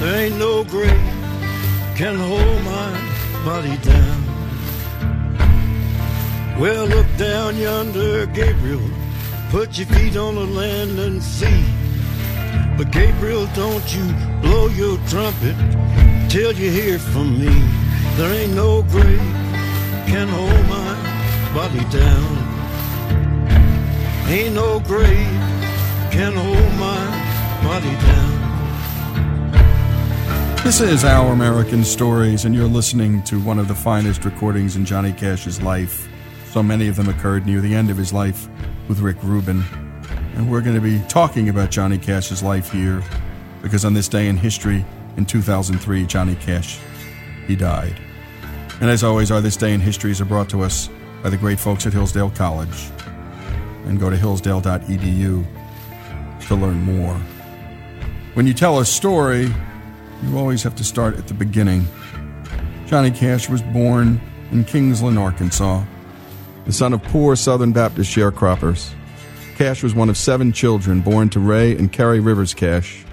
There ain't no grave can hold my body down. Well, look down yonder, Gabriel. Put your feet on the land and see. But Gabriel, don't you blow your trumpet till you hear from me. There ain't no grave can hold my body down. Ain't no grave can hold my body down. This is Our American Stories, and you're listening to one of the finest recordings in Johnny Cash's life. So many of them occurred near the end of his life with Rick Rubin. And we're going to be talking about Johnny Cash's life here because on this day in history, in 2003, Johnny Cash, he died. And as always, our This Day in Histories are brought to us by the great folks at Hillsdale College. And go to hillsdale.edu to learn more. When you tell a story, you always have to start at the beginning. Johnny Cash was born in Kingsland, Arkansas, the son of poor Southern Baptist sharecroppers. Cash was one of seven children born to Ray and Carrie Rivers Cash.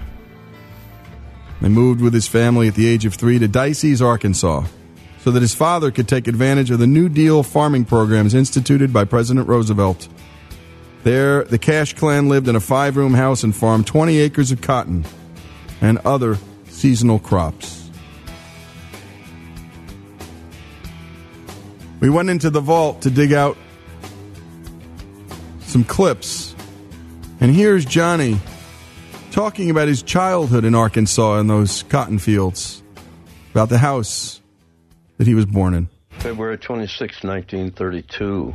They moved with his family at the age of three to Dyess, Arkansas, so that his father could take advantage of the New Deal farming programs instituted by President Roosevelt. There, the Cash clan lived in a five room house and farmed 20 acres of cotton and other seasonal crops. We went into the vault to dig out some clips, and here's Johnny talking about his childhood in Arkansas in those cotton fields, about the house that he was born in. February 26, 1932,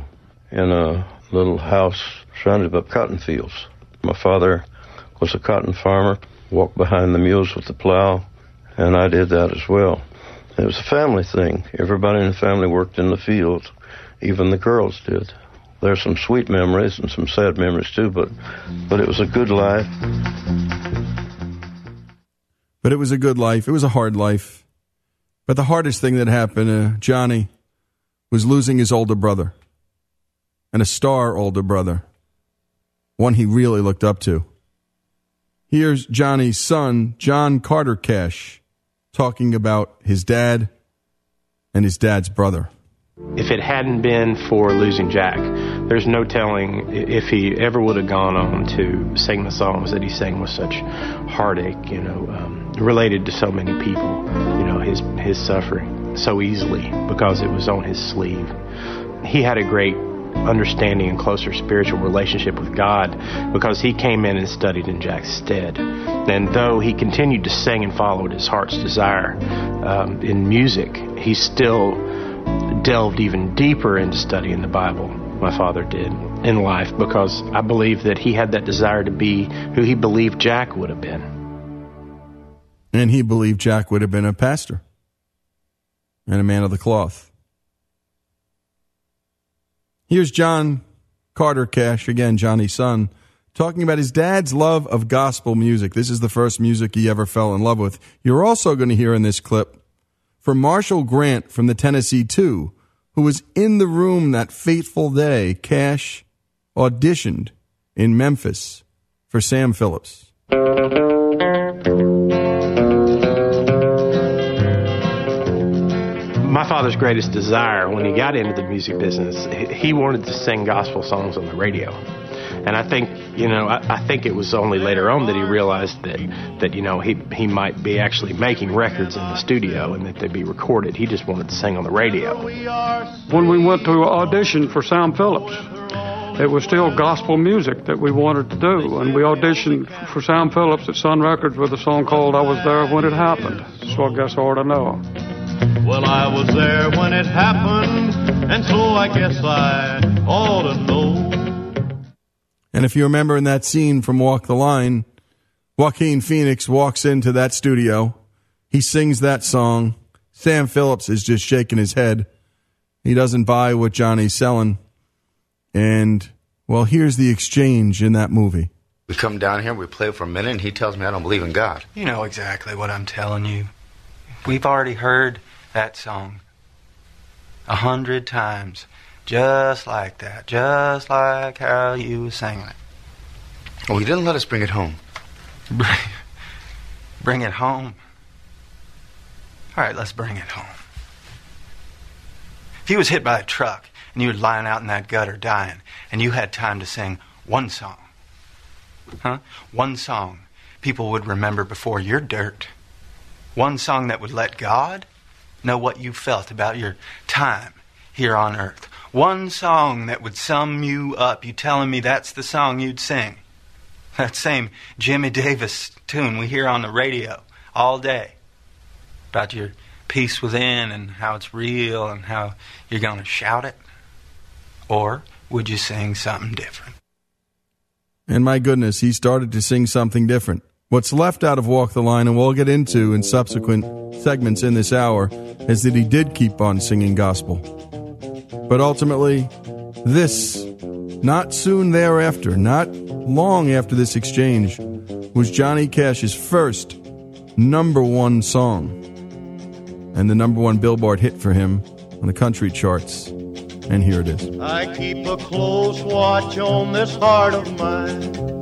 in a little house surrounded by cotton fields. My father was a cotton farmer, walked behind the mules with the plow, and I did that as well. It was a family thing. Everybody in the family worked in the fields, even the girls did. There's some sweet memories and some sad memories too, but but it was a good life. But it was a good life. It was a hard life. But the hardest thing that happened to Johnny was losing his older brother and a star older brother, one he really looked up to. Here's Johnny's son, John Carter Cash, talking about his dad and his dad's brother. If it hadn't been for losing Jack, there's no telling if he ever would have gone on to sing the songs that he sang with such heartache, you know, um, related to so many people, you know, his, his suffering so easily because it was on his sleeve. He had a great understanding and closer spiritual relationship with God because he came in and studied in Jack's stead. And though he continued to sing and followed his heart's desire um, in music, he still delved even deeper into studying the Bible. My father did in life because I believe that he had that desire to be who he believed Jack would have been. And he believed Jack would have been a pastor and a man of the cloth. Here's John Carter Cash, again, Johnny's son, talking about his dad's love of gospel music. This is the first music he ever fell in love with. You're also going to hear in this clip from Marshall Grant from the Tennessee Two, who was in the room that fateful day Cash auditioned in Memphis for Sam Phillips. My father's greatest desire when he got into the music business, he wanted to sing gospel songs on the radio. And I think, you know, I, I, think it was only later on that he realized that, that you know, he, he might be actually making records in the studio and that they'd be recorded. He just wanted to sing on the radio. When we went to audition for Sam Phillips, it was still gospel music that we wanted to do. And we auditioned for Sam Phillips at Sun Records with a song called I Was There When It Happened. So I guess I ought to know. Well, I was there when it happened, and so I guess I ought to know. And if you remember in that scene from Walk the Line, Joaquin Phoenix walks into that studio. He sings that song. Sam Phillips is just shaking his head. He doesn't buy what Johnny's selling. And, well, here's the exchange in that movie. We come down here, we play for a minute, and he tells me I don't believe in God. You know exactly what I'm telling you. We've already heard that song a hundred times, just like that, just like how you singing it. Oh, he didn't let us bring it home. Bring, bring it home? All right, let's bring it home. If you was hit by a truck and you were lying out in that gutter dying, and you had time to sing one song, huh? One song people would remember before your dirt. One song that would let God know what you felt about your time here on earth. One song that would sum you up. You telling me that's the song you'd sing? That same Jimmy Davis tune we hear on the radio all day about your peace within and how it's real and how you're going to shout it? Or would you sing something different? And my goodness, he started to sing something different. What's left out of Walk the Line, and we'll get into in subsequent segments in this hour, is that he did keep on singing gospel. But ultimately, this, not soon thereafter, not long after this exchange, was Johnny Cash's first number one song and the number one Billboard hit for him on the country charts. And here it is. I keep a close watch on this heart of mine.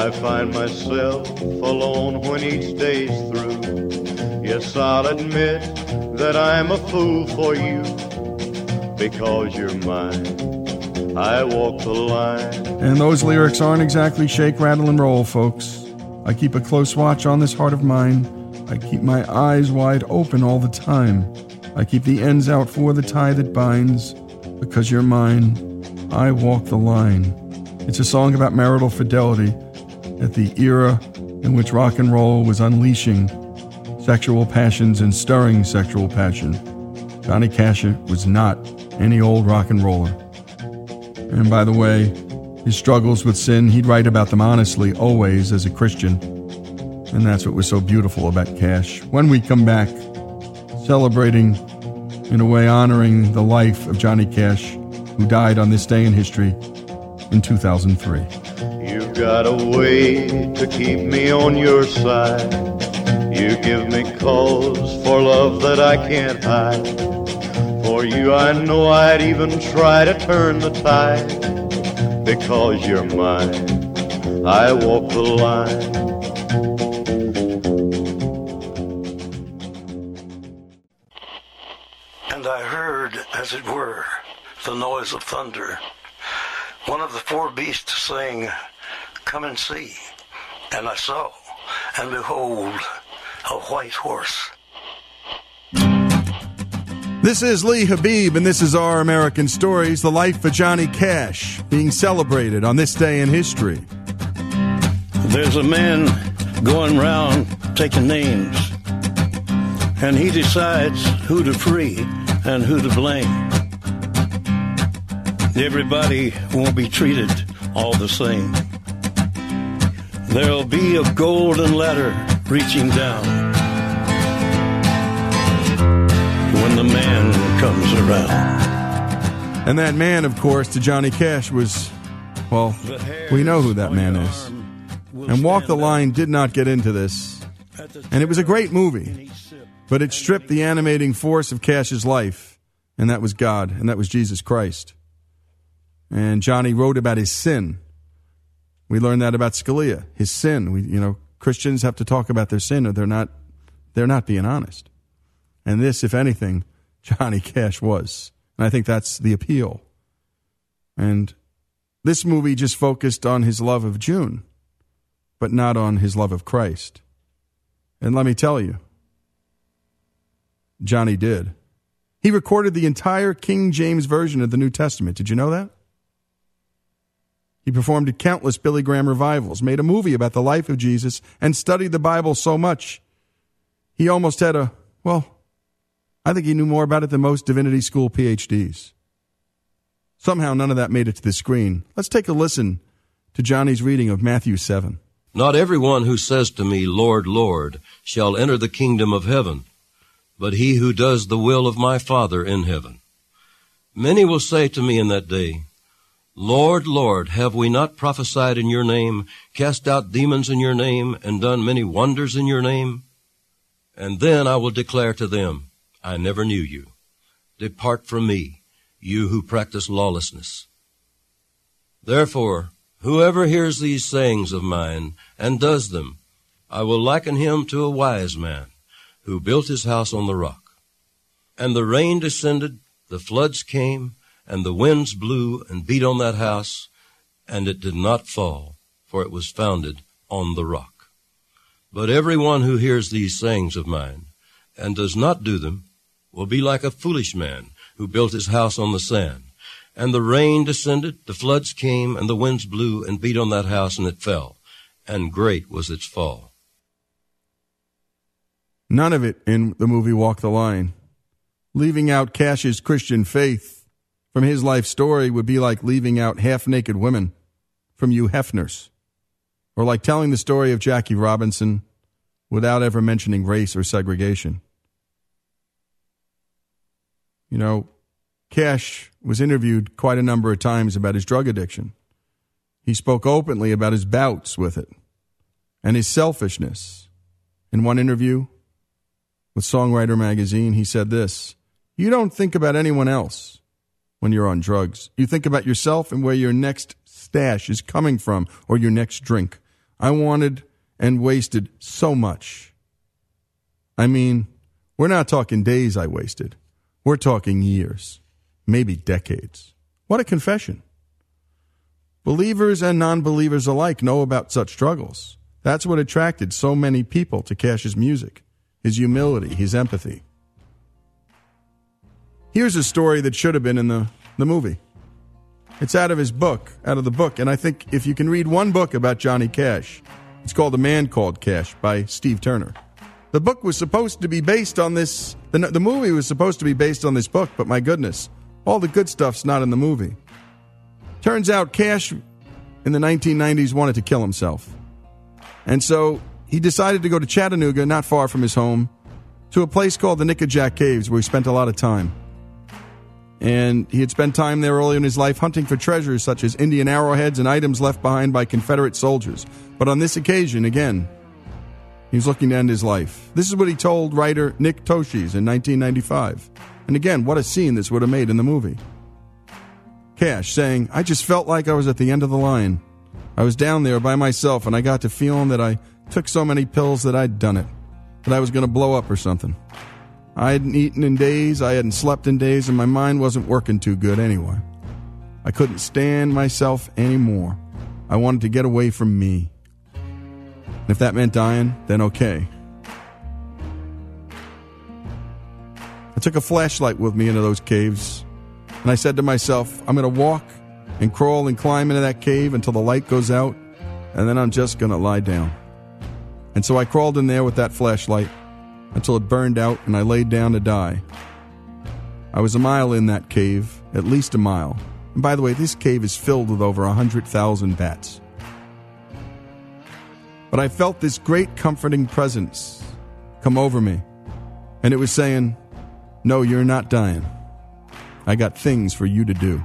I find myself alone when each day's through. Yes, I'll admit that I'm a fool for you because you're mine. I walk the line. And those lyrics aren't exactly shake, rattle, and roll, folks. I keep a close watch on this heart of mine. I keep my eyes wide open all the time. I keep the ends out for the tie that binds. Because you're mine, I walk the line. It's a song about marital fidelity at the era in which rock and roll was unleashing sexual passions and stirring sexual passion. Johnny Cash was not any old rock and roller. And by the way, his struggles with sin, he'd write about them honestly, always as a Christian. And that's what was so beautiful about Cash. When we come back, celebrating, in a way, honoring the life of Johnny Cash, who died on this day in history in 2003. You've got a way to keep me on your side. You give me cause for love that I can't hide. For you, I know I'd even try to turn the tide. Because you're mine, I walk the line. And I heard, as it were, the noise of thunder. One of the four beasts saying, Come and see. And I saw, and behold, a white horse. This is Lee Habeeb, and this is Our American Stories, the life of Johnny Cash, being celebrated on this day in history. There's a man going round taking names, and he decides who to free and who to blame. Everybody won't be treated all the same. There'll be a golden ladder reaching down when the man comes around. And that man, of course, to Johnny Cash was, well, we know who that man is. And Walk the Line did not get into this. And it was a great movie, but it stripped the animating force of Cash's life, and that was God, and that was Jesus Christ. And Johnny wrote about his sin. We learned that about Scalia, his sin. We, you know, Christians have to talk about their sin, or they're not, they're not being honest. And this, if anything, Johnny Cash was. And I think that's the appeal. And this movie just focused on his love of June, but not on his love of Christ. And let me tell you, Johnny did. He recorded the entire King James Version of the New Testament. Did you know that? He performed at countless Billy Graham revivals, made a movie about the life of Jesus, and studied the Bible so much. He almost had a, well, I think he knew more about it than most divinity school PhDs. Somehow none of that made it to the screen. Let's take a listen to Johnny's reading of Matthew 7. Not everyone who says to me, Lord, Lord, shall enter the kingdom of heaven, but he who does the will of my Father in heaven. Many will say to me in that day, Lord, Lord, have we not prophesied in your name, cast out demons in your name, and done many wonders in your name? And then I will declare to them, I never knew you. Depart from me, you who practice lawlessness. Therefore, whoever hears these sayings of mine and does them, I will liken him to a wise man who built his house on the rock. And the rain descended, the floods came, and the winds blew and beat on that house, and it did not fall, for it was founded on the rock. But every one who hears these sayings of mine and does not do them will be like a foolish man who built his house on the sand. And the rain descended, the floods came, and the winds blew and beat on that house, and it fell. And great was its fall. None of it in the movie Walk the Line. Leaving out Cash's Christian faith from his life story would be like leaving out half naked women from Hugh Hefner's, or like telling the story of Jackie Robinson without ever mentioning race or segregation. You know, Cash was interviewed quite a number of times about his drug addiction. He spoke openly about his bouts with it and his selfishness. In one interview with Songwriter magazine, he said this You don't think about anyone else when you're on drugs. You think about yourself and where your next stash is coming from or your next drink. I wanted and wasted so much. I mean, we're not talking days I wasted. We're talking years, maybe decades. What a confession. Believers and non believers alike know about such struggles. That's what attracted so many people to Cash's music his humility, his empathy. Here's a story that should have been in the, the movie. It's out of his book, out of the book. And I think if you can read one book about Johnny Cash, it's called A Man Called Cash by Steve Turner. The book was supposed to be based on this, the, the movie was supposed to be based on this book, but my goodness, all the good stuff's not in the movie. Turns out Cash in the 1990s wanted to kill himself. And so he decided to go to Chattanooga, not far from his home, to a place called the Nickajack Caves, where he spent a lot of time. And he had spent time there early in his life hunting for treasures such as Indian arrowheads and items left behind by Confederate soldiers. But on this occasion, again, he was looking to end his life. This is what he told writer Nick Tosches in 1995. And again, what a scene this would have made in the movie. Cash saying, I just felt like I was at the end of the line. I was down there by myself and I got to feeling that I took so many pills that I'd done it, that I was going to blow up or something. I hadn't eaten in days, I hadn't slept in days, and my mind wasn't working too good anyway. I couldn't stand myself anymore. I wanted to get away from me. And if that meant dying, then okay. I took a flashlight with me into those caves, and I said to myself, I'm going to walk and crawl and climb into that cave until the light goes out, and then I'm just going to lie down. And so I crawled in there with that flashlight until it burned out and I laid down to die. I was a mile in that cave, at least a mile. And by the way, this cave is filled with over a 100,000 bats. But I felt this great comforting presence come over me. And it was saying, No, you're not dying. I got things for you to do.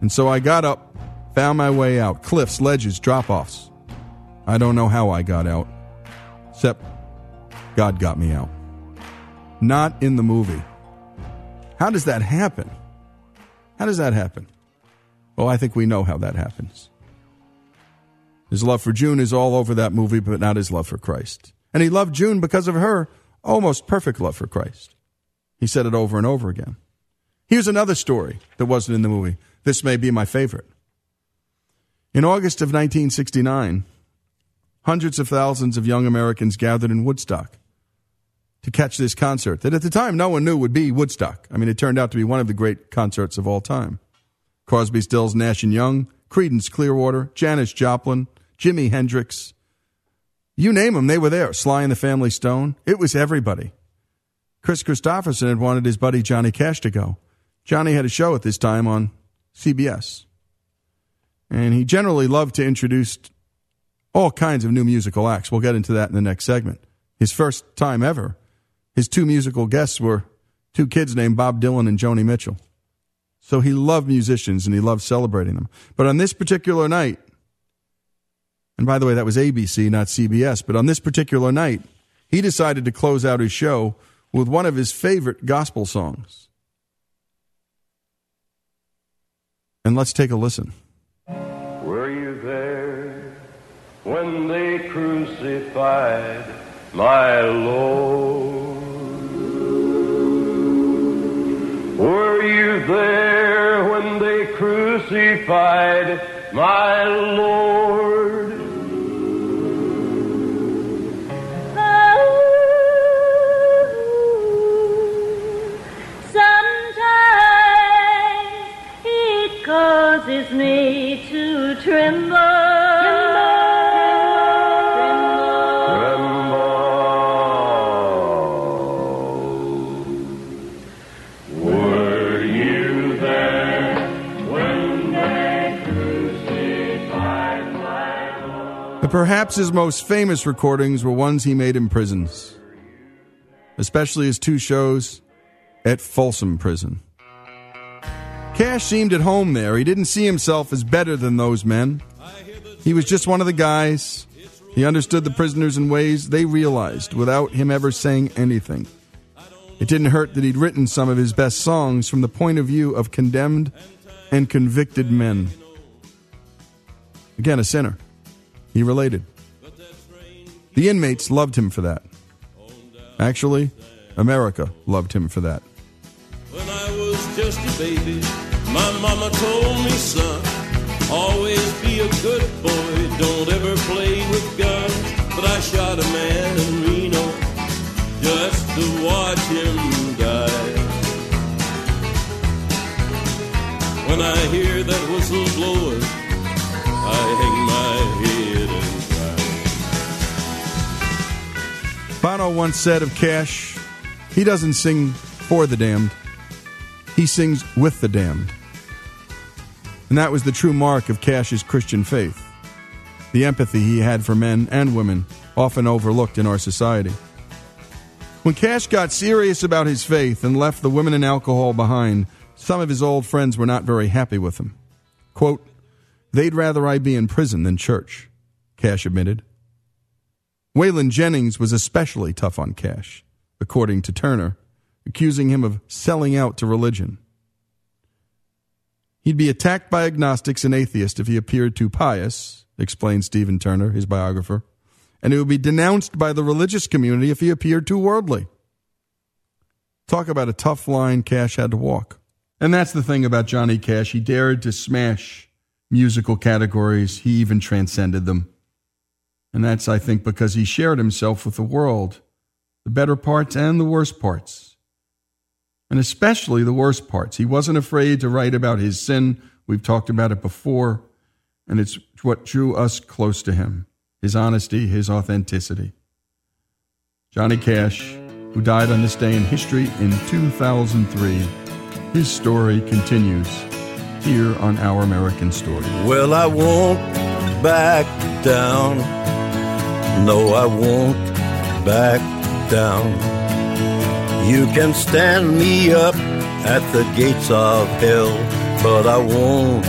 And so I got up, found my way out cliffs, ledges, drop offs. I don't know how I got out, except God got me out. Not in the movie. How does that happen? How does that happen? Well, I think we know how that happens. His love for June is all over that movie, but not his love for Christ. And he loved June because of her almost perfect love for Christ. He said it over and over again. Here's another story that wasn't in the movie. This may be my favorite. In August of 1969, hundreds of thousands of young Americans gathered in Woodstock to catch this concert that at the time no one knew would be Woodstock. I mean, it turned out to be one of the great concerts of all time. Crosby, Stills, Nash and Young, Creedence Clearwater, Janis Joplin, Jimi Hendrix. You name them, they were there. Sly and the Family Stone. It was everybody. Kris Kristofferson had wanted his buddy Johnny Cash to go. Johnny had a show at this time on CBS. And he generally loved to introduce all kinds of new musical acts. We'll get into that in the next segment. His first time ever, his two musical guests were two kids named Bob Dylan and Joni Mitchell. So he loved musicians and he loved celebrating them. But on this particular night, and by the way, that was ABC, not CBS, but on this particular night, he decided to close out his show with one of his favorite gospel songs. And let's take a listen. Were you there when they crucified my Lord? Crucified my Lord? Sometimes it causes me to tremble. Perhaps his most famous recordings were ones he made in prisons, especially his two shows at Folsom Prison. Cash seemed at home there. He didn't see himself as better than those men. He was just one of the guys. He understood the prisoners in ways they realized without him ever saying anything. It didn't hurt that he'd written some of his best songs from the point of view of condemned and convicted men. Again, a sinner. He related. The inmates loved him for that. Actually, America loved him for that. When I was just a baby, my mama told me, son, always be a good boy, don't ever play with guns. But I shot a man in Reno just to watch him die. When I hear that whistle blowing, I hang my head Bono once said of Cash, he doesn't sing for the damned, he sings with the damned. And that was the true mark of Cash's Christian faith the empathy he had for men and women, often overlooked in our society. When Cash got serious about his faith and left the women and alcohol behind, some of his old friends were not very happy with him. Quote, They'd rather I be in prison than church, Cash admitted. Waylon Jennings was especially tough on Cash, according to Turner, accusing him of selling out to religion. He'd be attacked by agnostics and atheists if he appeared too pious, explained Stephen Turner, his biographer, and he would be denounced by the religious community if he appeared too worldly. Talk about a tough line Cash had to walk. And that's the thing about Johnny Cash. He dared to smash musical categories, he even transcended them. And that's, I think, because he shared himself with the world, the better parts and the worst parts. And especially the worst parts. He wasn't afraid to write about his sin. We've talked about it before. And it's what drew us close to him his honesty, his authenticity. Johnny Cash, who died on this day in history in 2003, his story continues here on Our American Story. Well, I won't back down. No, I won't back down. You can stand me up at the gates of hell, but I won't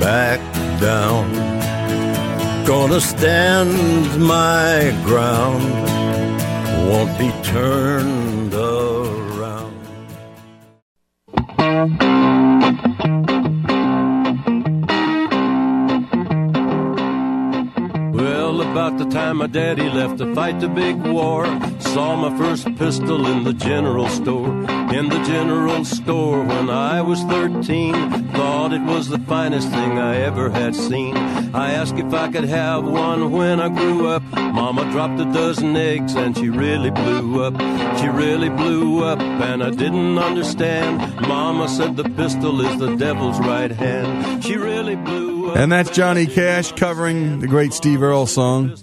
back down. Gonna stand my ground, won't be turned time my daddy left to fight the big war, saw my first pistol in the general store. In the general store when I was 13, thought it was the finest thing I ever had seen. I asked if I could have one when I grew up. Mama dropped a dozen eggs and she really blew up. She really blew up and I didn't understand. Mama said the pistol is the devil's right hand. She really blew up. And that's Johnny Cash covering the great Steve Earle song.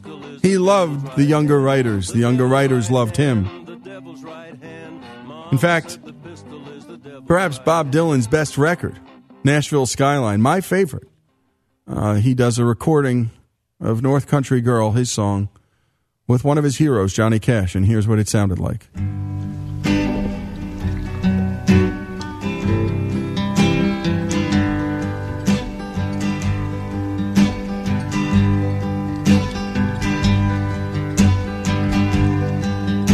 He loved the younger writers. The younger writers loved him. In fact, perhaps Bob Dylan's best record, Nashville Skyline, my favorite. Uh, he does a recording of North Country Girl, his song, with one of his heroes, Johnny Cash, and here's what it sounded like.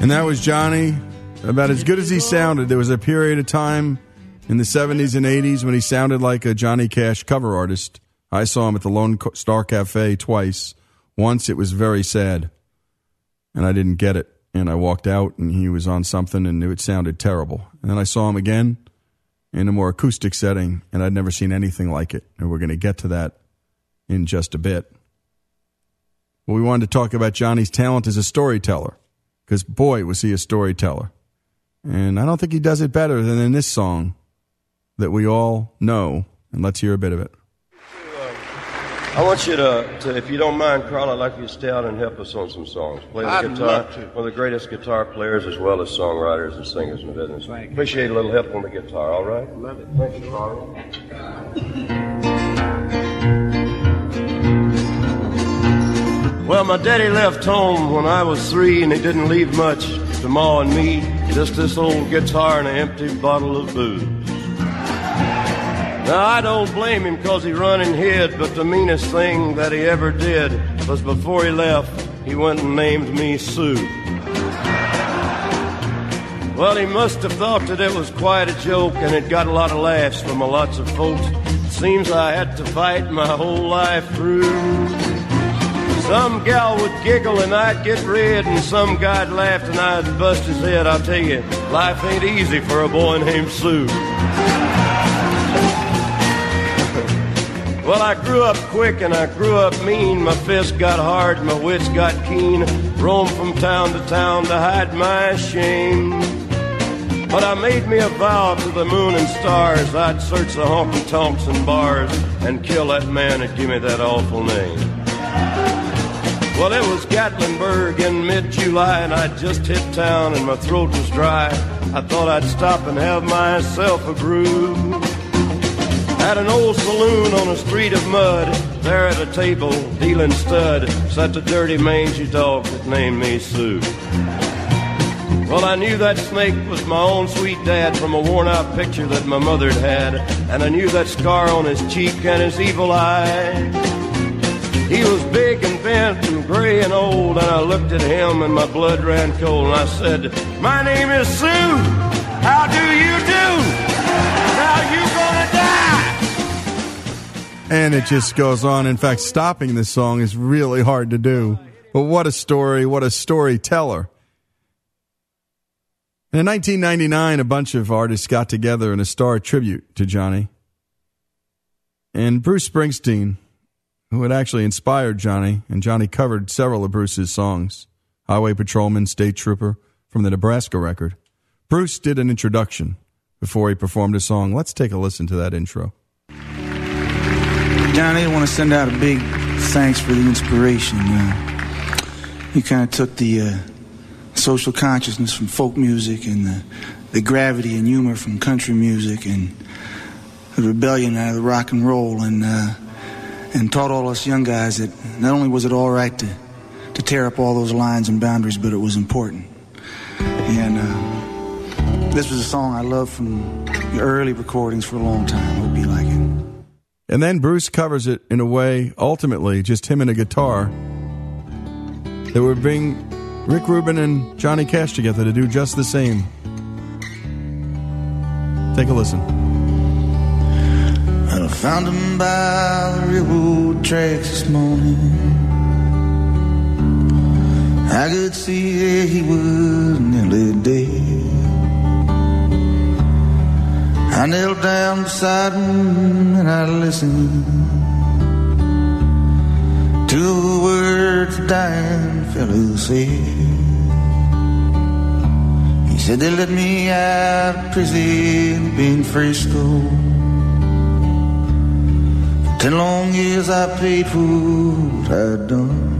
And that was Johnny. About as good as he sounded. There was a period of time in the 70s and 80s when he sounded like a Johnny Cash cover artist. I saw him at the Lone Star Cafe twice. Once it was very sad, and I didn't get it. And I walked out, and he was on something, and it sounded terrible. And then I saw him again in a more acoustic setting, and I'd never seen anything like it. And we're going to get to that in just a bit. But we wanted to talk about Johnny's talent as a storyteller, because boy, was he a storyteller. And I don't think he does it better than in this song that we all know. And let's hear a bit of it. I want you to, to, if you don't mind, Carl, I'd like you to stay out and help us on some songs. Play the I'd guitar. love to. One of the greatest guitar players as well as songwriters and singers in the business. Appreciate a little help on the guitar, all right? Love it. Thank you, Carl. Well, my daddy left home when I was three, and he didn't leave much to Ma and me. Just this old guitar and an empty bottle of booze. Now, I don't blame him because he run and hid, but the meanest thing that he ever did was before he left, he went and named me Sue. Well, he must have thought that it was quite a joke, and it got a lot of laughs from lots of folks. Seems I had to fight my whole life through. Some gal would giggle and I'd get red, and some guy'd laugh and I'd bust his head. I'll tell you, life ain't easy for a boy named Sue. Well, I grew up quick and I grew up mean. My fists got hard, my wits got keen. Roamed from town to town to hide my shame. But I made me a vow to the moon and stars I'd search the honky tonks and bars and kill that man that give me that awful name. Well, it was Gatlinburg in mid-July, and I'd just hit town, and my throat was dry. I thought I'd stop and have myself a brew. At an old saloon on a street of mud, there at a table, dealing stud, sat the dirty mangy dog that named me Sue. Well, I knew that snake was my own sweet dad from a worn out picture that my mother'd had, and I knew that scar on his cheek and his evil eye. He was big and bent and gray and old, and I looked at him and my blood ran cold, and I said, My name is Sue. How do you do? Now you gonna die? And it just goes on. In fact, stopping this song is really hard to do. But what a story, what a storyteller. In 1999, a bunch of artists got together in a star tribute to Johnny. And Bruce Springsteen, who had actually inspired Johnny, and Johnny covered several of Bruce's songs Highway Patrolman, State Trooper from the Nebraska record. Bruce did an introduction before he performed a song. Let's take a listen to that intro. Johnny, I want to send out a big thanks for the inspiration. Uh, you kind of took the uh, social consciousness from folk music and the, the gravity and humor from country music and the rebellion out of the rock and roll and uh, and taught all us young guys that not only was it all right to to tear up all those lines and boundaries, but it was important. And uh, this was a song I loved from the early recordings for a long time. Hope you like it. And then Bruce covers it in a way, ultimately, just him and a guitar, that would bring Rick Rubin and Johnny Cash together to do just the same. Take a listen. And I found him by the railroad tracks this morning. I could see that he was nearly dead. I knelt down beside him and I listened to the words the dying fellow said. He said they let me out of prison in free For ten long years I paid for what I'd done.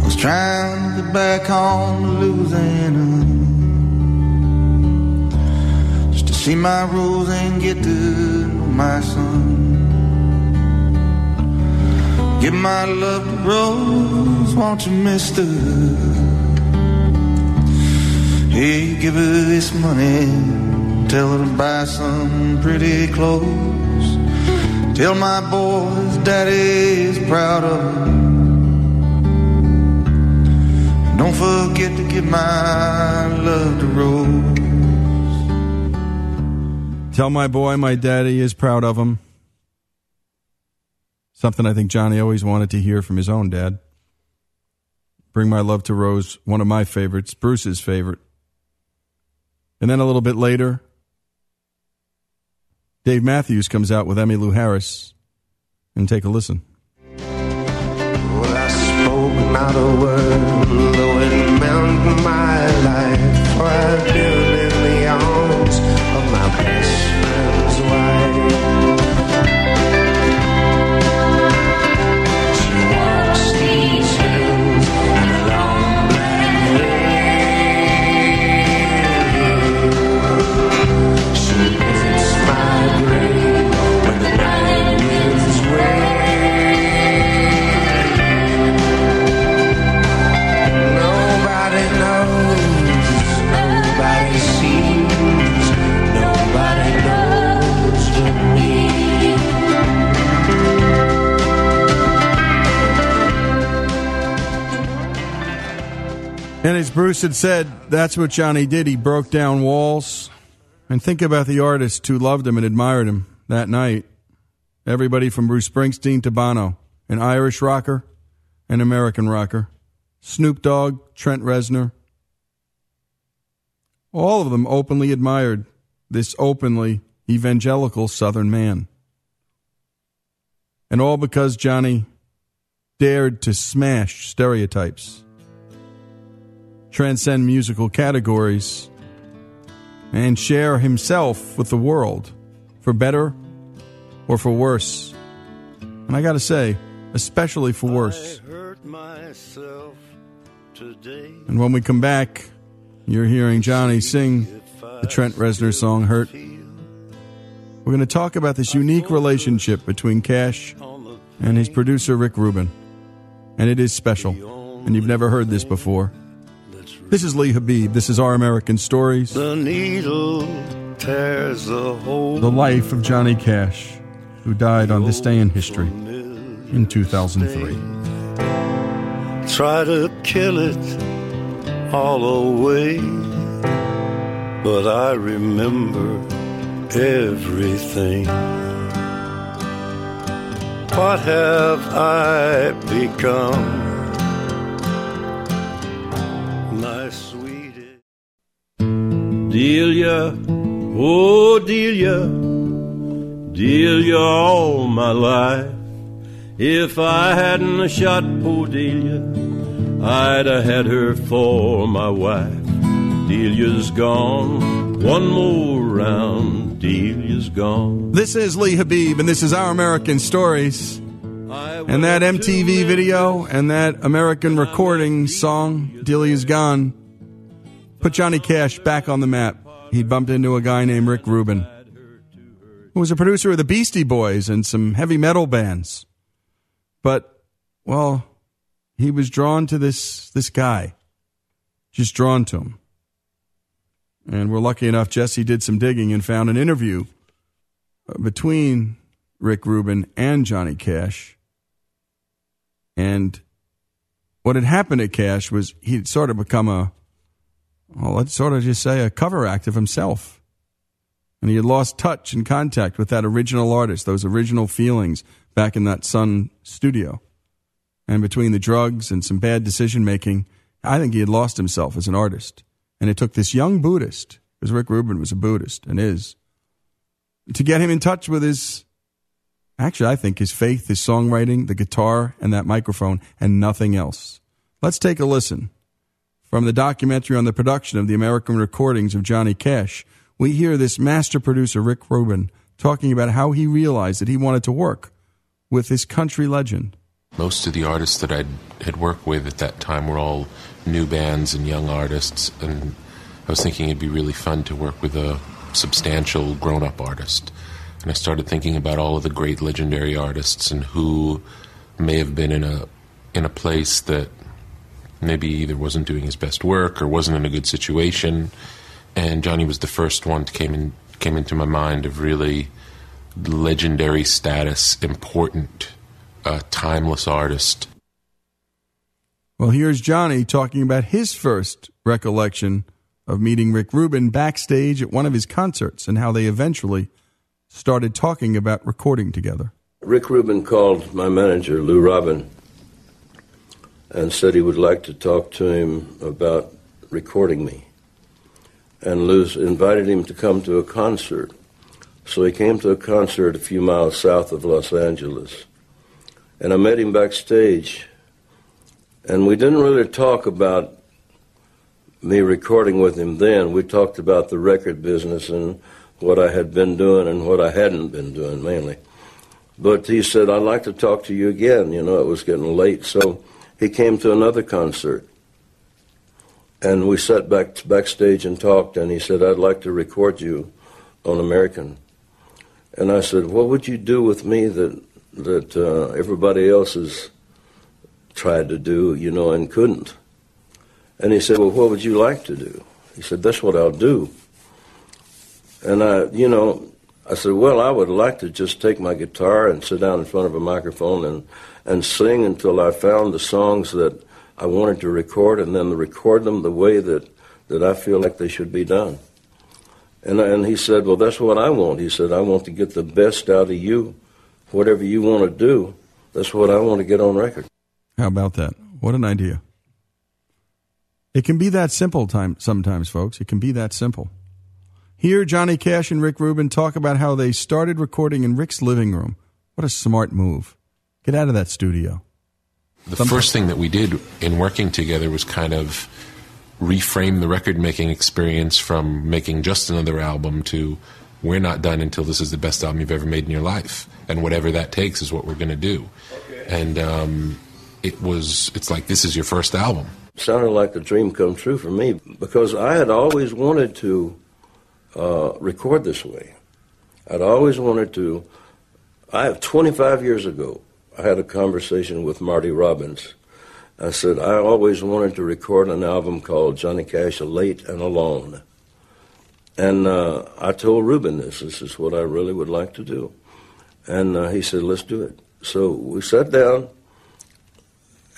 I was trying to get back home to Louisiana. Just to see my Rose and get to know my son. Give my love to Rose, won't you, mister? Hey, give her this money. Tell her to buy some pretty clothes. Tell my boys daddy's proud of her. Don't forget to give my love to Rose. Tell my boy my daddy is proud of him. Something I think Johnny always wanted to hear from his own dad. Bring My Love to Rose, one of my favorites, Bruce's favorite. And then a little bit later, Dave Matthews comes out with Emmylou Harris. And take a listen. Well, I spoke not a word, though it meant my life. I've And as Bruce had said, that's what Johnny did. He broke down walls. And think about the artists who loved him and admired him that night. Everybody from Bruce Springsteen to Bono, an Irish rocker, an American rocker, Snoop Dogg, Trent Reznor. All of them openly admired this openly evangelical Southern man. And all because Johnny dared to smash stereotypes transcend musical categories, and share himself with the world, for better or for worse. And I got to say, especially for worse. And when we come back, you're hearing Johnny sing the Trent Reznor song Hurt. We're going to talk about this unique relationship between Cash and his producer Rick Rubin. And it is special. And you've never heard this before. This is Lee Habeeb. This is Our American Stories. The needle tears the hole. The life of Johnny Cash, who died on this day in history in 2003. Try to kill it all away, but I remember everything. What have I become? Delia, oh Delia, Delia all my life. If I hadn't a shot poor Delia, I'd have had her for my wife. Delia's gone, one more round, Delia's gone. This is Lee Habeeb, and this is Our American Stories. And that MTV video and that American recording song, Delia's Gone, put Johnny Cash back on the map. He bumped into a guy named Rick Rubin, who was a producer of the Beastie Boys and some heavy metal bands. But, well, he was drawn to this, this guy. Just drawn to him. And we're lucky enough, Jesse did some digging and found an interview uh, between Rick Rubin and Johnny Cash. And what had happened at Cash was he'd sort of become a, well, let's sort of just say a cover act of himself. And he had lost touch and contact with that original artist, those original feelings back in that Sun studio. And between the drugs and some bad decision making, I think he had lost himself as an artist. And it took this young Buddhist, because Rick Rubin was a Buddhist and is, to get him in touch with his, actually, I think his faith, his songwriting, the guitar, and that microphone, and nothing else. Let's take a listen. From the documentary on the production of the American recordings of Johnny Cash, we hear this master producer, Rick Rubin, talking about how he realized that he wanted to work with this country legend. Most of the artists that I had worked with at that time were all new bands and young artists, and I was thinking it'd be really fun to work with a substantial grown up artist. And I started thinking about all of the great legendary artists and who may have been in a in a place that maybe either wasn't doing his best work or wasn't in a good situation. And Johnny was the first one to came in came into my mind of really legendary status, important, uh, timeless artist. Well, here's Johnny talking about his first recollection of meeting Rick Rubin backstage at one of his concerts and how they eventually started talking about recording together. Rick Rubin called my manager, Lou Robin, and said he would like to talk to him about recording me. And Lou invited him to come to a concert. So he came to a concert a few miles south of Los Angeles. And I met him backstage. And we didn't really talk about me recording with him then. We talked about the record business and what I had been doing and what I hadn't been doing mainly. But he said, I'd like to talk to you again. You know, it was getting late. So he came to another concert. And we sat back backstage and talked, and he said, I'd like to record you on American. And I said, What would you do with me that, that uh, everybody else has tried to do, you know, and couldn't? And he said, Well, what would you like to do? He said, That's what I'll do. And I, you know, I said, Well, I would like to just take my guitar and sit down in front of a microphone and, and sing until I found the songs that I wanted to record and then record them the way that, that I feel like they should be done. And, and he said, Well, that's what I want. He said, I want to get the best out of you. Whatever you want to do, that's what I want to get on record. How about that? What an idea. It can be that simple time sometimes, folks. It can be that simple. Here, Johnny Cash and Rick Rubin talk about how they started recording in Rick's living room. What a smart move. Get out of that studio. The first thing that we did in working together was kind of reframe the record making experience from making just another album to we're not done until this is the best album you've ever made in your life. And whatever that takes is what we're going to do. And um, it was, it's like, this is your first album. sounded like a dream come true for me because I had always wanted to uh, record this way. I'd always wanted to. I have 25 years ago, I had a conversation with Marty Robbins. I said I always wanted to record an album called Johnny Cash, Late and Alone. And uh, I told Rubin this. This is what I really would like to do. And uh, he said, let's do it. So we sat down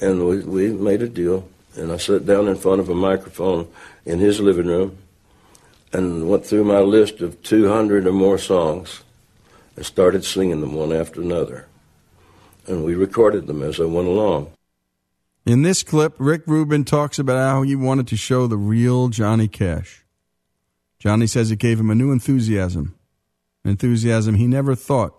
and we, we made a deal. And I sat down in front of a microphone in his living room and went through my list of 200 or more songs and started singing them one after another. And we recorded them as I went along. In this clip, Rick Rubin talks about how he wanted to show the real Johnny Cash. Johnny says it gave him a new enthusiasm, enthusiasm he never thought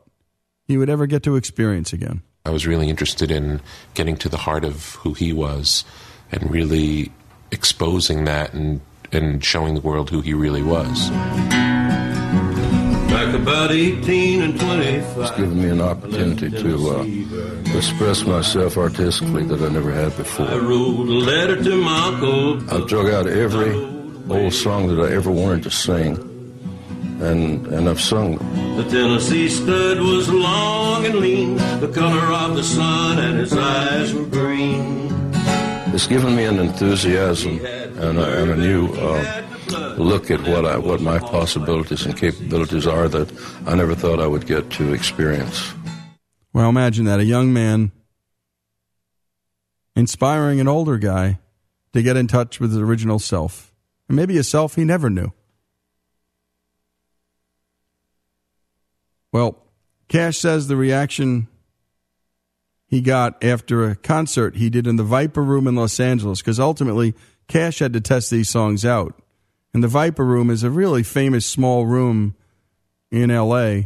he would ever get to experience again. I was really interested in getting to the heart of who he was and really exposing that and, and showing the world who he really was. Back about 18 and 25. It's given me an opportunity to uh, express myself artistically that I never had before. I wrote a letter to my uncle. I've drug out every old song that I ever wanted to sing, and and I've sung them. The Tennessee stud was long and lean, the color of the sun, and his eyes were green. It's given me an enthusiasm and a, and a new uh, look at what I, what my possibilities and capabilities are that I never thought I would get to experience. Well, imagine that a young man inspiring an older guy to get in touch with his original self, and maybe a self he never knew. Well, Cash says the reaction he got after a concert he did in the Viper Room in Los Angeles because ultimately Cash had to test these songs out. And the Viper Room is a really famous small room in LA.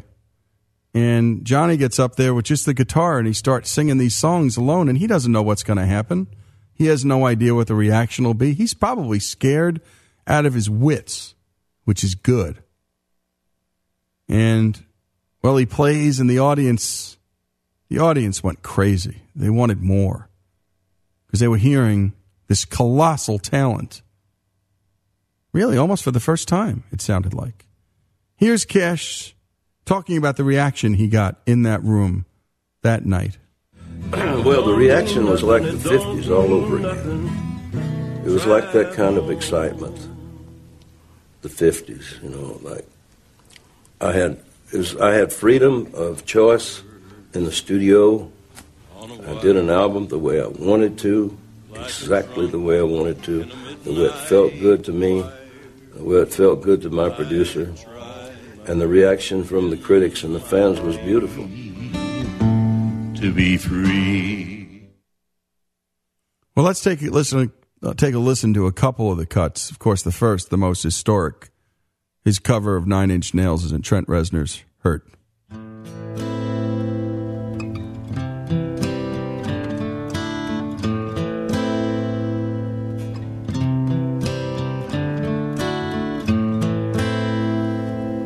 And Johnny gets up there with just the guitar and he starts singing these songs alone and he doesn't know what's going to happen. He has no idea what the reaction will be. He's probably scared out of his wits, which is good. And well, he plays and the audience the audience went crazy. They wanted more because they were hearing this colossal talent. Really, almost for the first time, it sounded like. Here's Cash talking about the reaction he got in that room that night. well, the reaction was like the 50s all over again. It was like that kind of excitement. The 50s, you know, like I had was, I had freedom of choice in the studio. I did an album the way I wanted to, exactly the way I wanted to, the way it felt good to me, the way it felt good to my producer. And the reaction from the critics and the fans was beautiful. To be free. Well, let's take a listen. Uh, take a listen to a couple of the cuts. Of course, the first, the most historic, his cover of Nine Inch Nails is in Trent Reznor's "Hurt."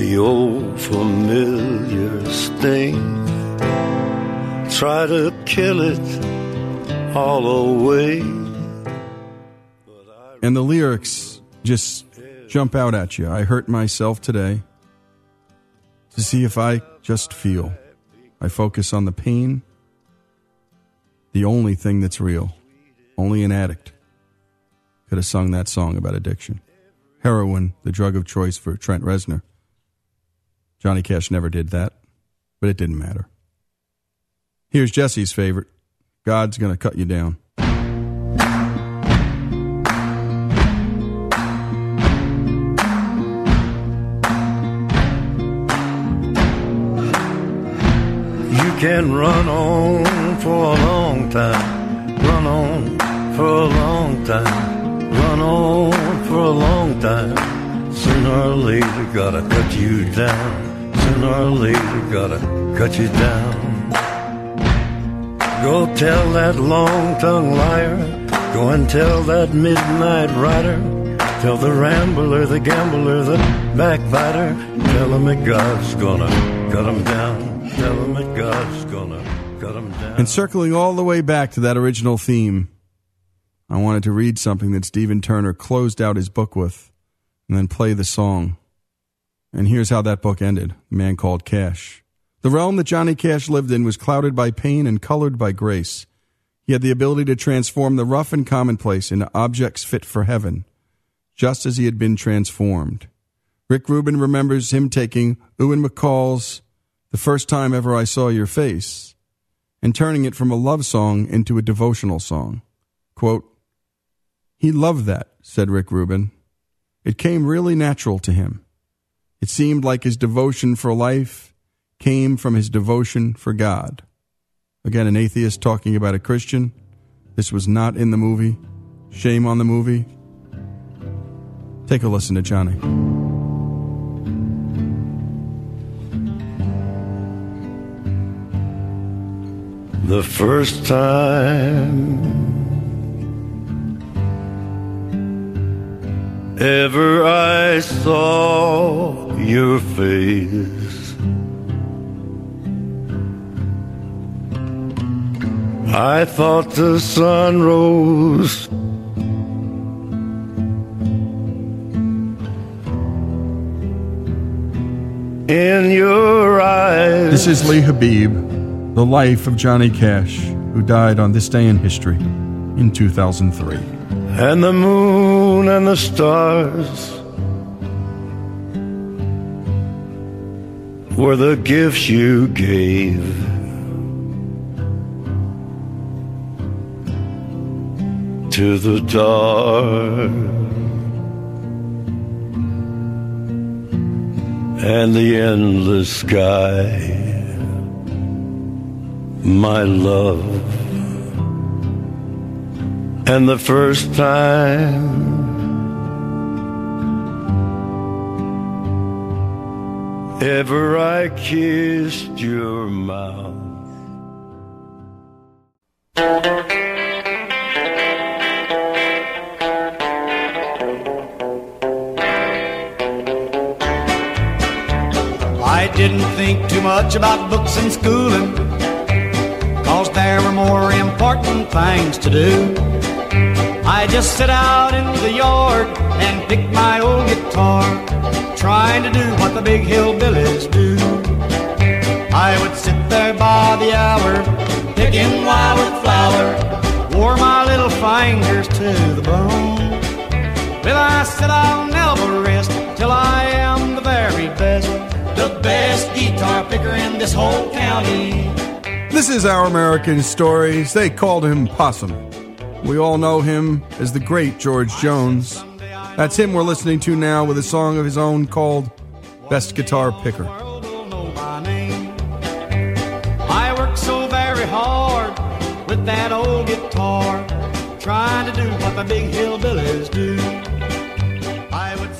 the old familiar sting. Try to kill it all away. And the lyrics just jump out at you. I hurt myself today to see if I just feel. I focus on the pain, the only thing that's real. Only an addict could have sung that song about addiction. Heroin, the drug of choice for Trent Reznor. Johnny Cash never did that, but it didn't matter. Here's Jesse's favorite God's Gonna Cut You Down. You can run on for a long time, run on for a long time, run on for a long time. Sooner or later, gotta cut you down. Or later, gotta cut you down. Go tell that long tongued liar. Go and tell that midnight rider. Tell the rambler, the gambler, the backbiter. Tell him that God's gonna cut him down. Tell him that God's gonna cut him down. And circling all the way back to that original theme, I wanted to read something that Stephen Turner closed out his book with and then play the song. And here's how that book ended Man Called Cash. The realm that Johnny Cash lived in was clouded by pain and colored by grace. He had the ability to transform the rough and commonplace into objects fit for heaven, just as he had been transformed. Rick Rubin remembers him taking Ewan MacColl's The First Time Ever I Saw Your Face and turning it from a love song into a devotional song. Quote, He loved that, said Rick Rubin. It came really natural to him. It seemed like his devotion for life came from his devotion for God. Again, an atheist talking about a Christian. This was not in the movie. Shame on the movie. Take a listen to Johnny. The first time ever I saw your face, I thought the sun rose. In your eyes. This is Lee Habeeb, the life of Johnny Cash, who died on this day in history. in 2003. And the moon and the stars were the gifts you gave. To the dark and the endless sky, my love. And the first time ever I kissed your mouth. I didn't think too much about books and schooling, cause there were more important things to do. I just sit out in the yard and pick my old guitar, trying to do what the big hillbillies do. I would sit there by the hour, picking wild flower, wore my little fingers to the bone. Well, I said I'll never rest till I am the very best, the best guitar picker in this whole county. This is Our American Stories. They called him Possum. We all know him as the great George Jones. That's him we're listening to now with a song of his own called Best Guitar Picker. I work so very hard with that old guitar, trying to do what the big hillbillies do.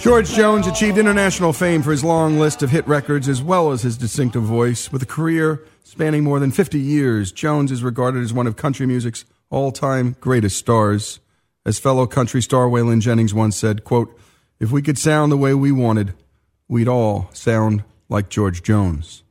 George Jones achieved international fame for his long list of hit records as well as his distinctive voice. With a career spanning more than 50 years, Jones is regarded as one of country music's all-time greatest stars. As fellow country star Waylon Jennings once said, quote, if we could sound the way we wanted, we'd all sound like George Jones.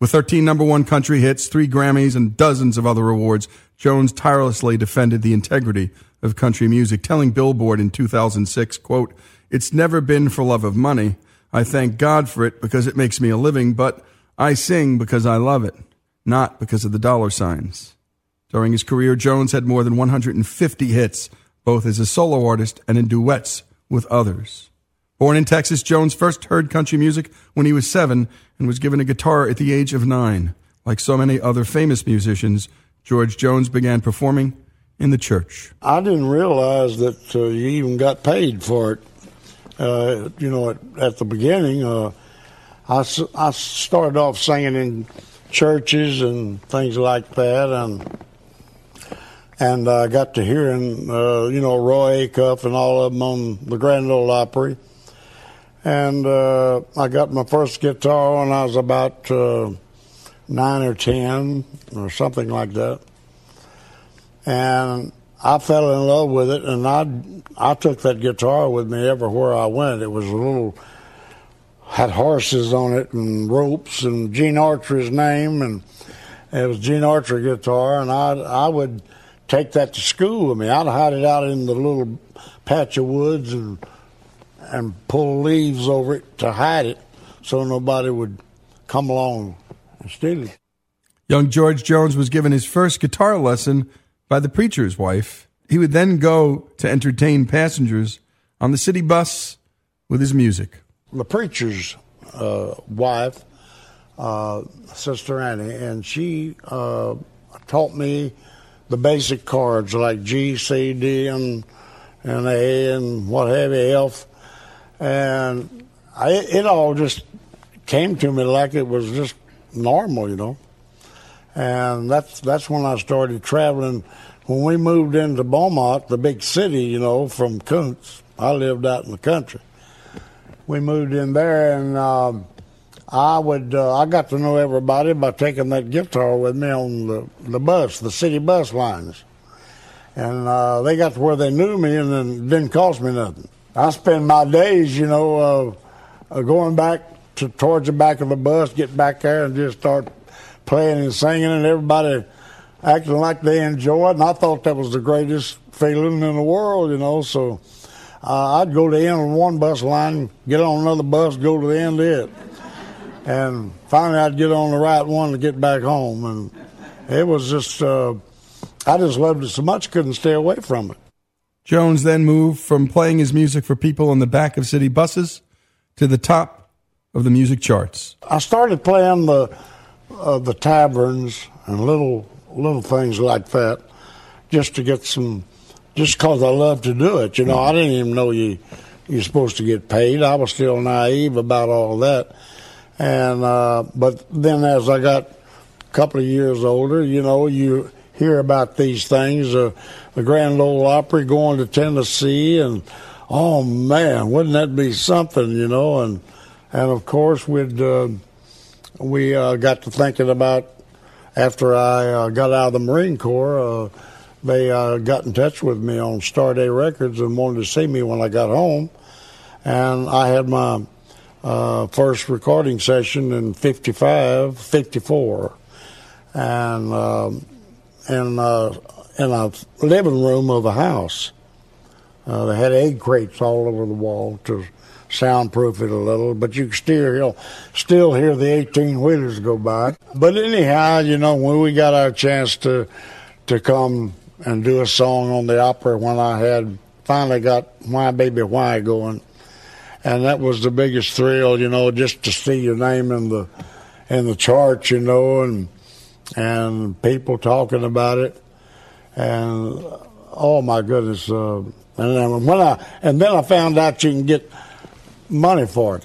With 13 number one country hits, three Grammys, and dozens of other awards, Jones tirelessly defended the integrity of country music, telling Billboard in 2006, quote, It's never been for love of money. I thank God for it because it makes me a living, but I sing because I love it, not because of the dollar signs. During his career, Jones had more than 150 hits, both as a solo artist and in duets with others. Born in Texas, Jones first heard country music when he was seven and was given a guitar at the age of nine. Like so many other famous musicians, George Jones began performing in the church. I didn't realize that uh, you even got paid for it. Uh, you know, at, at the beginning, uh, I, I started off singing in churches and things like that, and and I got to hearing, uh, you know, Roy Acuff and all of them on the Grand Ole Opry. And uh, I got my first guitar when I was about uh, nine or ten or something like that. And I fell in love with it, and I I took that guitar with me everywhere I went. It was a little had horses on it and ropes and Gene Autry's name, and it was Gene Autry guitar, and I I would take that to school with me. I'd hide it out in the little patch of woods and and pull leaves over it to hide it, so nobody would come along and steal it. Young George Jones was given his first guitar lesson by the preacher's wife. He would then go to entertain passengers on the city bus with his music. the preacher's uh, wife, uh, Sister Annie, and she uh, taught me the basic chords like G, C, D, and and A, and what have you, F, and I, it all just came to me like it was just normal, you know. And that's that's when I started traveling. When we moved into Beaumont, the big city, you know, from Kountze, I lived out in the country we moved in there, and um, I would uh, I got to know everybody by taking that guitar with me on the the bus, the city bus lines, and uh, they got to where they knew me, and then didn't cost me nothing. I spend my days, you know, uh, uh, going back to towards the back of the bus, get back there, and just start playing and singing, and everybody acting like they enjoy it, and I thought that was the greatest feeling in the world, you know. So uh, I'd go to the end of one bus line, get on another bus, go to the end of it. And finally, I'd get on the right one to get back home. And it was just, uh, I just loved it so much, couldn't stay away from it. Jones then moved from playing his music for people on the back of city buses to the top of the music charts. I started playing the uh, the taverns and little little things like that, just to get some, just because I love to do it. You know, I didn't even know you you're supposed to get paid. I was still naive about all that, and uh, but then as I got a couple of years older, you know, you hear about these things, uh, the Grand Ole Opry going to Tennessee, and oh man, wouldn't that be something, you know? And and of course we'd uh, we uh, got to thinking about after I uh, got out of the Marine Corps. Uh, they uh, got in touch with me on Starday Records and wanted to see me when I got home. And I had my uh, first recording session in 55, 54. And um, in, uh, in a living room of a house. Uh, they had egg crates all over the wall to soundproof it a little, but you could still still hear the 18 wheelers go by. But anyhow, you know, when we got our chance to to come and do a song on the Opry when I had finally got Why Baby Why going, and that was the biggest thrill, you know, just to see your name in the in the charts, you know, and and people talking about it, and oh my goodness! Uh, and then when I and then I found out you can get money for it.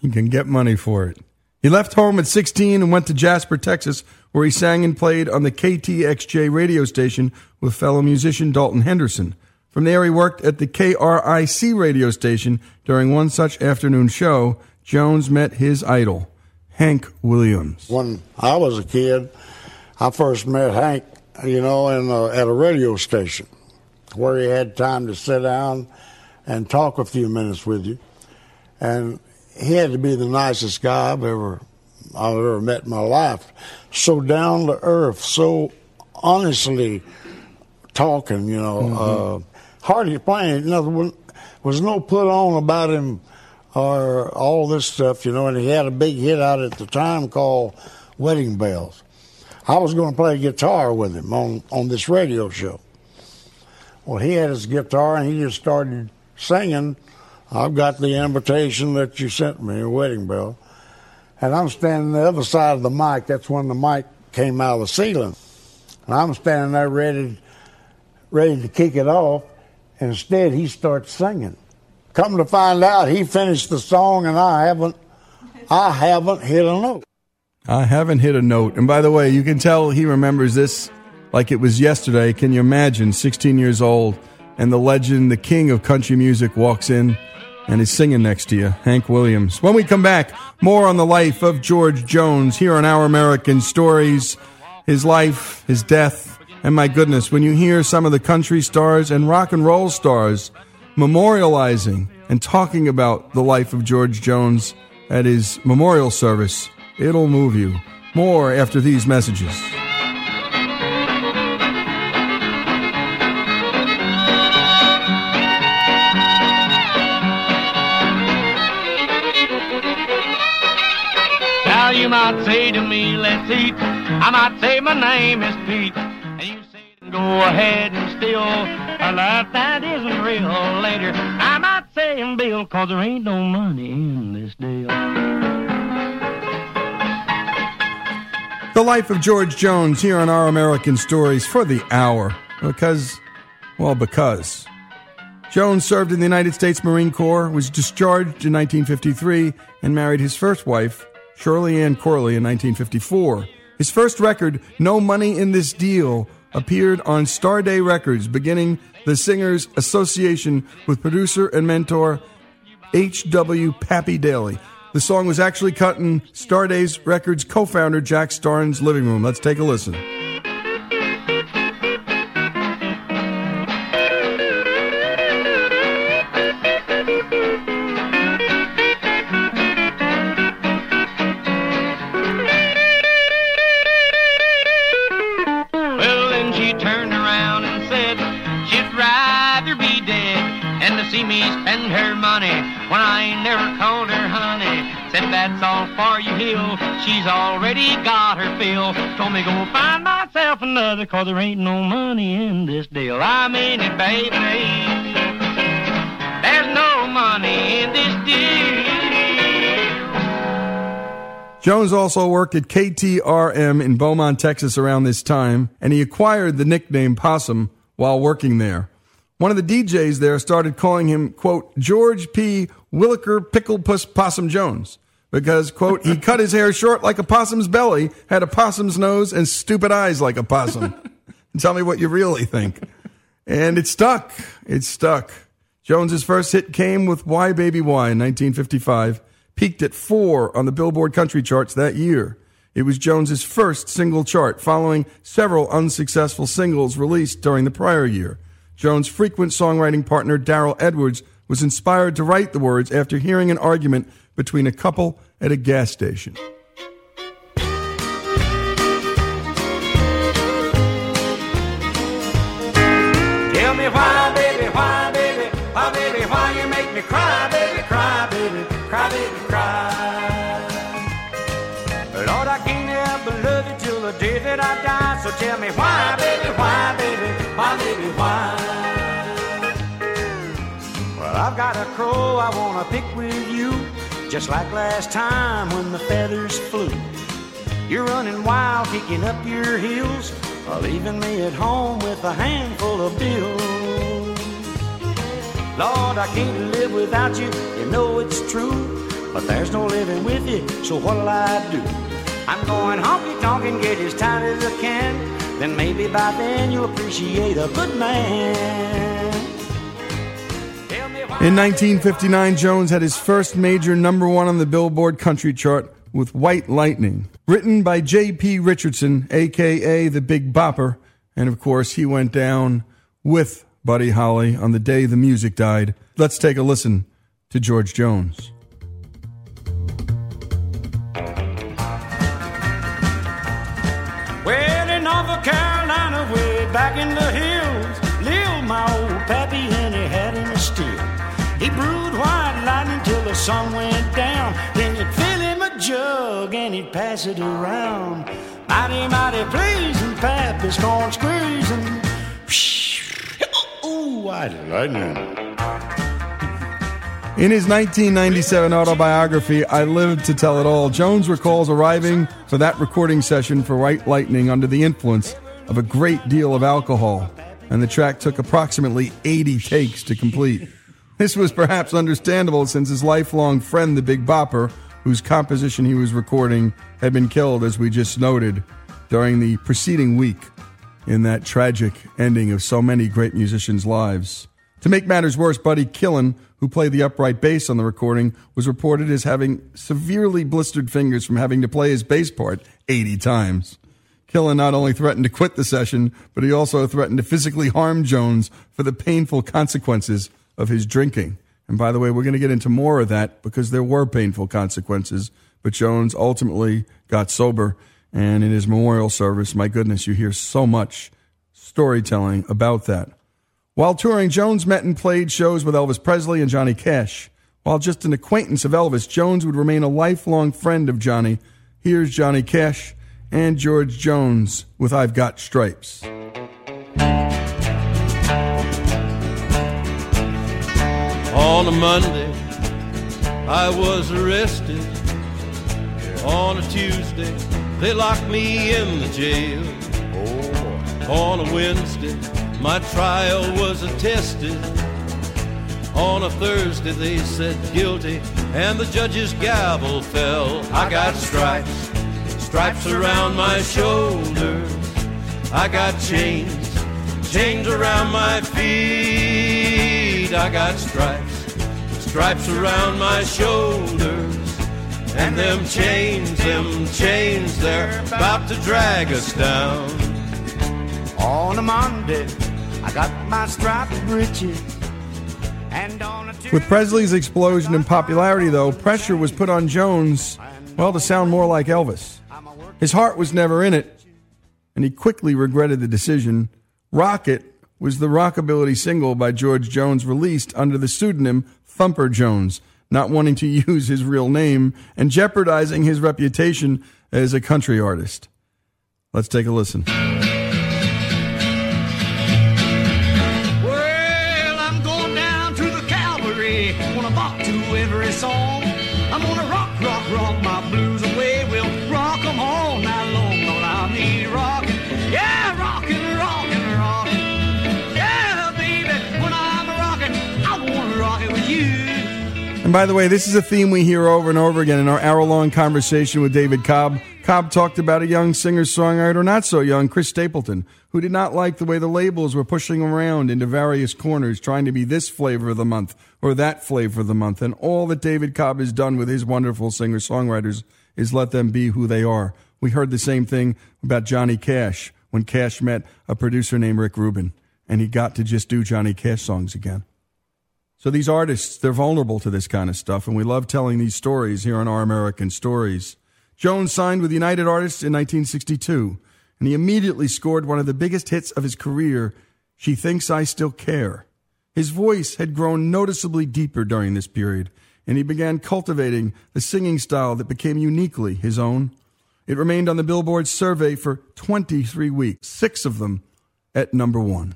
You can get money for it. He left home at 16 and went to Jasper, Texas, where he sang and played on the KTXJ radio station with fellow musician Dalton Henderson. From there, he worked at the KRIC radio station. During one such afternoon show, Jones met his idol, Hank Williams. When I was a kid, I first met Hank, you know, in a, at a radio station where he had time to sit down and talk a few minutes with you. And he had to be the nicest guy I've ever I've ever met in my life. So down to earth, so honestly talking, you know, Mhm. uh, hardly playing. Was- was no put on about him or all this stuff, you know. And he had a big hit out at the time called "Wedding Bells." I was going to play guitar with him on on this radio show. Well, he had his guitar and he just started singing. I've got the invitation that you sent me, a wedding bell. And I'm standing the other side of the mic. That's when the mic came out of the ceiling. And I'm standing there ready, ready to kick it off. Instead, he starts singing. Come to find out, he finished the song, and I haven't, I haven't hit a note. I haven't hit a note. And by the way, you can tell he remembers this like it was yesterday. Can you imagine? 16 years old, and the legend, the king of country music, walks in and is singing next to you, Hank Williams. When we come back, more on the life of George Jones here on Our American Stories, his life, his death, and my goodness, when you hear some of the country stars and rock and roll stars memorializing and talking about the life of George Jones at his memorial service, it'll move you. More after these messages. Now you might say to me, let's eat. I might say my name is Pete. Go ahead and steal a life that isn't real later. I might say, and Bill, cause there ain't no money in this deal. The life of George Jones here on Our American Stories for the hour. Because, well, because. Jones served in the United States Marine Corps, was discharged in 1953, and married his first wife, Shirley Ann Corley, in 1954. His first record, No Money in This Deal, appeared on Starday Records, beginning the singer's association with producer and mentor H.W. Pappy Daly. The song was actually cut in Starday's Records co founder Jack Starnes' living room. Let's take a listen. That's all for you, Hill. She's already got her fill. Told me go find myself another, cause there ain't no money in this deal. I mean it, baby. There's no money in this deal. Jones also worked at KTRM in Beaumont, Texas around this time, and he acquired the nickname Possum while working there. One of the DJs there started calling him, quote, George P. Williker Picklepuss Possum Jones, because, quote, he cut his hair short like a possum's belly, had a possum's nose, and stupid eyes like a possum. Tell me what you really think. And it stuck. It stuck. Jones's first hit came with Why Baby Why in 1955, peaked at four on the Billboard country charts that year. It was Jones's first single chart, following several unsuccessful singles released during the prior year. Jones' frequent songwriting partner Darrell Edwards was inspired to write the words after hearing an argument between a couple at a gas station. Tell me why, baby, why, baby, why, baby, why you make me cry, baby, cry, baby, cry, baby, cry. Lord, I can't help but love you till the day that I die. So tell me why, baby, why, baby, why, baby, why? Well, I've got a crow I wanna pick with you, just like last time when the feathers flew. You're running wild, kicking up your heels, leaving me at home with a handful of bills. Lord, I can't live without you, you know it's true. But there's no living with you, so what'll I do? I'm going honky tonk and get as tight as I can. Then maybe by then you'll appreciate a good man. In 1959, Jones had his first major number one on the Billboard country chart with White Lightning, written by J.P. Richardson, aka the Big Bopper, and of course, he went down with Buddy Holly on the day the music died. Let's take a listen to George Jones. Well, in Carolina, way back in the sun went down. Then he'd fill him a jug and he'd pass it around. Mighty, mighty pleasing, pappy's corn squeezing. Ooh, lightning. In his 1997 autobiography, I Lived to Tell It All, Jones recalls arriving for that recording session for White Lightning under the influence of a great deal of alcohol, and the track took approximately 80 takes to complete. This was perhaps understandable since his lifelong friend, the Big Bopper, whose composition he was recording, had been killed, as we just noted, during the preceding week in that tragic ending of so many great musicians' lives. To make matters worse, Buddy Killen, who played the upright bass on the recording, was reported as having severely blistered fingers from having to play his bass part 80 times. Killen not only threatened to quit the session, but he also threatened to physically harm Jones for the painful consequences of his drinking. And by the way, we're going to get into more of that because there were painful consequences, but Jones ultimately got sober. And in his memorial service, my goodness, you hear so much storytelling about that. While touring, Jones met and played shows with Elvis Presley and Johnny Cash. While just an acquaintance of Elvis, Jones would remain a lifelong friend of Johnny. Here's Johnny Cash and George Jones with I've Got Stripes. On a Monday, I was arrested. On a Tuesday, they locked me in the jail. On a Wednesday, my trial was attested. On a Thursday, they said guilty, and the judge's gavel fell. I got stripes, stripes around my shoulders. I got chains, chains around my feet. I got stripes, stripes around my shoulders. And them chains, them chains, they're about to drag us down. On a Monday, I got my striped breeches. And on a With Presley's explosion in popularity, though, pressure was put on Jones, well, to sound more like Elvis. His heart was never in it, and he quickly regretted the decision. Rocket was the rockabilly single by George Jones released under the pseudonym Thumper Jones, not wanting to use his real name and jeopardizing his reputation as a country artist. Let's take a listen. And by the way, this is a theme we hear over and over again in our hour long conversation with David Cobb. Cobb talked about a young singer songwriter, not so young, Chris Stapleton, who did not like the way the labels were pushing around into various corners, trying to be this flavor of the month or that flavor of the month. And all that David Cobb has done with his wonderful singer songwriters is let them be who they are. We heard the same thing about Johnny Cash when Cash met a producer named Rick Rubin, and he got to just do Johnny Cash songs again. So these artists, they're vulnerable to this kind of stuff, and we love telling these stories here on Our American Stories. Jones signed with United Artists in 1962, and he immediately scored one of the biggest hits of his career, She Thinks I Still Care. His voice had grown noticeably deeper during this period, and he began cultivating a singing style that became uniquely his own. It remained on the Billboard survey for 23 weeks, six of them at number one.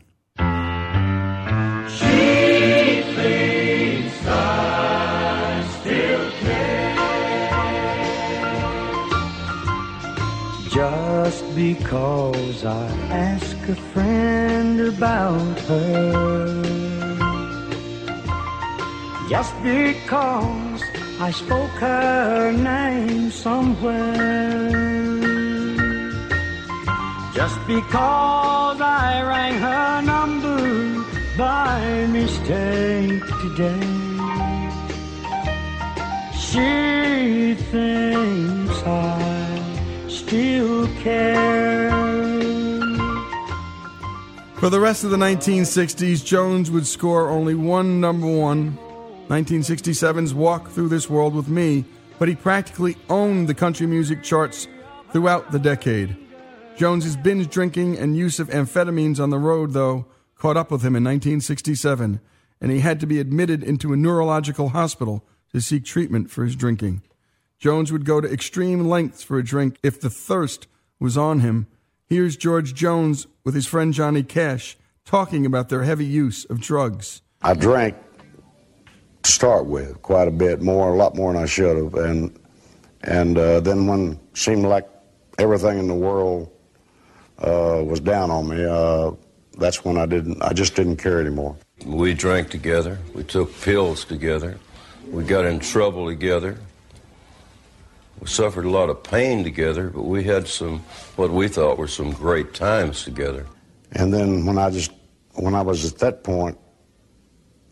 Just because I ask a friend about her. Just because I spoke her name somewhere. Just because I rang her number by mistake today. She thinks I still. For the rest of the 1960s, Jones would score only one number one 1967's Walk Through This World with Me, but he practically owned the country music charts throughout the decade. Jones's binge drinking and use of amphetamines on the road, though, caught up with him in 1967, and he had to be admitted into a neurological hospital to seek treatment for his drinking. Jones would go to extreme lengths for a drink if the thirst was on him. Here's George Jones with his friend Johnny Cash talking about their heavy use of drugs. I drank to start with quite a bit more, a lot more than I should have, and and uh, then when it seemed like everything in the world uh, was down on me, uh, that's when I didn't. I just didn't care anymore. We drank together. We took pills together. We got in trouble together. We suffered a lot of pain together, but we had some, what we thought were some great times together. And then when I just, when I was at that point,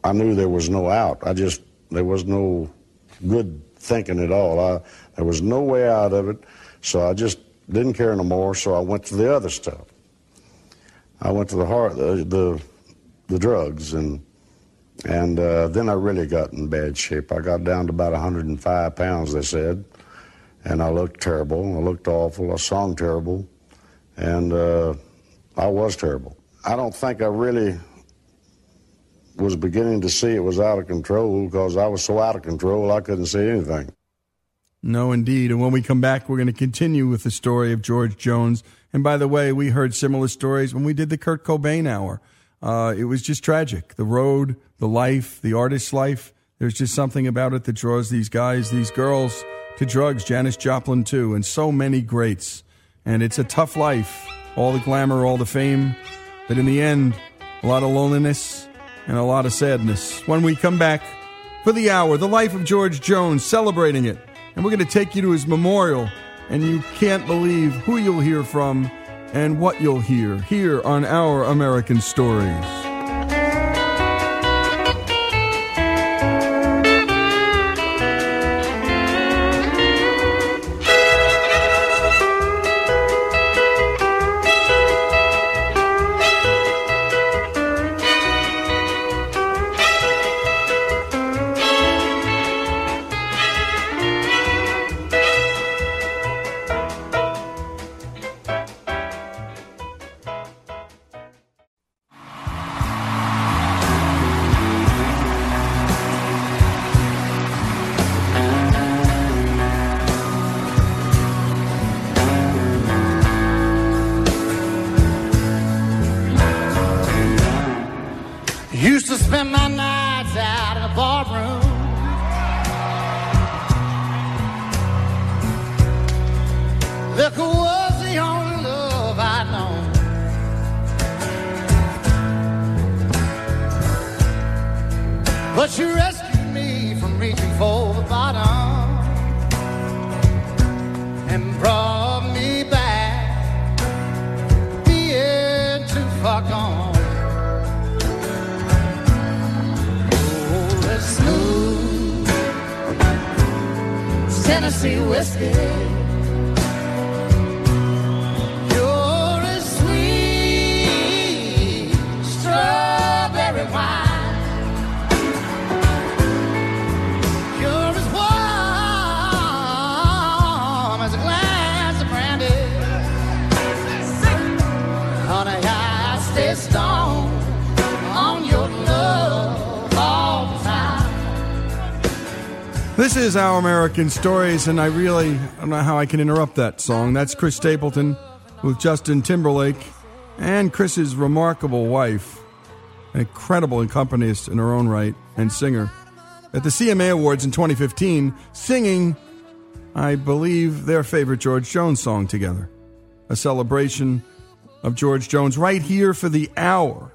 I knew there was no out. I just, there was no good thinking at all. I, there was no way out of it. So I just didn't care no more. So I went to the other stuff. I went to the heart, the, the, the drugs, and and uh, then I really got in bad shape. I got down to about 105 pounds, they said, and I looked terrible. I looked awful. I sung terrible, and uh, I was terrible. I don't think I really was beginning to see it was out of control because I was so out of control I couldn't see anything. No, indeed. And when we come back, we're going to continue with the story of George Jones. And by the way, we heard similar stories when we did the Kurt Cobain hour. Uh, it was just tragic. The road, the life, the artist's life. There's just something about it that draws these guys, these girls to drugs. Janis Joplin, too, and so many greats. And it's a tough life. All the glamour, all the fame. But in the end, a lot of loneliness and a lot of sadness. When we come back for the hour, the life of George Jones, celebrating it. And we're going to take you to his memorial. And you can't believe who you'll hear from and what you'll hear here on Our American Stories. Is Our American Stories, and I really I don't know how I can interrupt that song. That's Chris Stapleton with Justin Timberlake and Chris's remarkable wife, an incredible accompanist in her own right and singer, at the CMA Awards in 2015, singing, I believe, their favorite George Jones song together. A celebration of George Jones right here for the hour.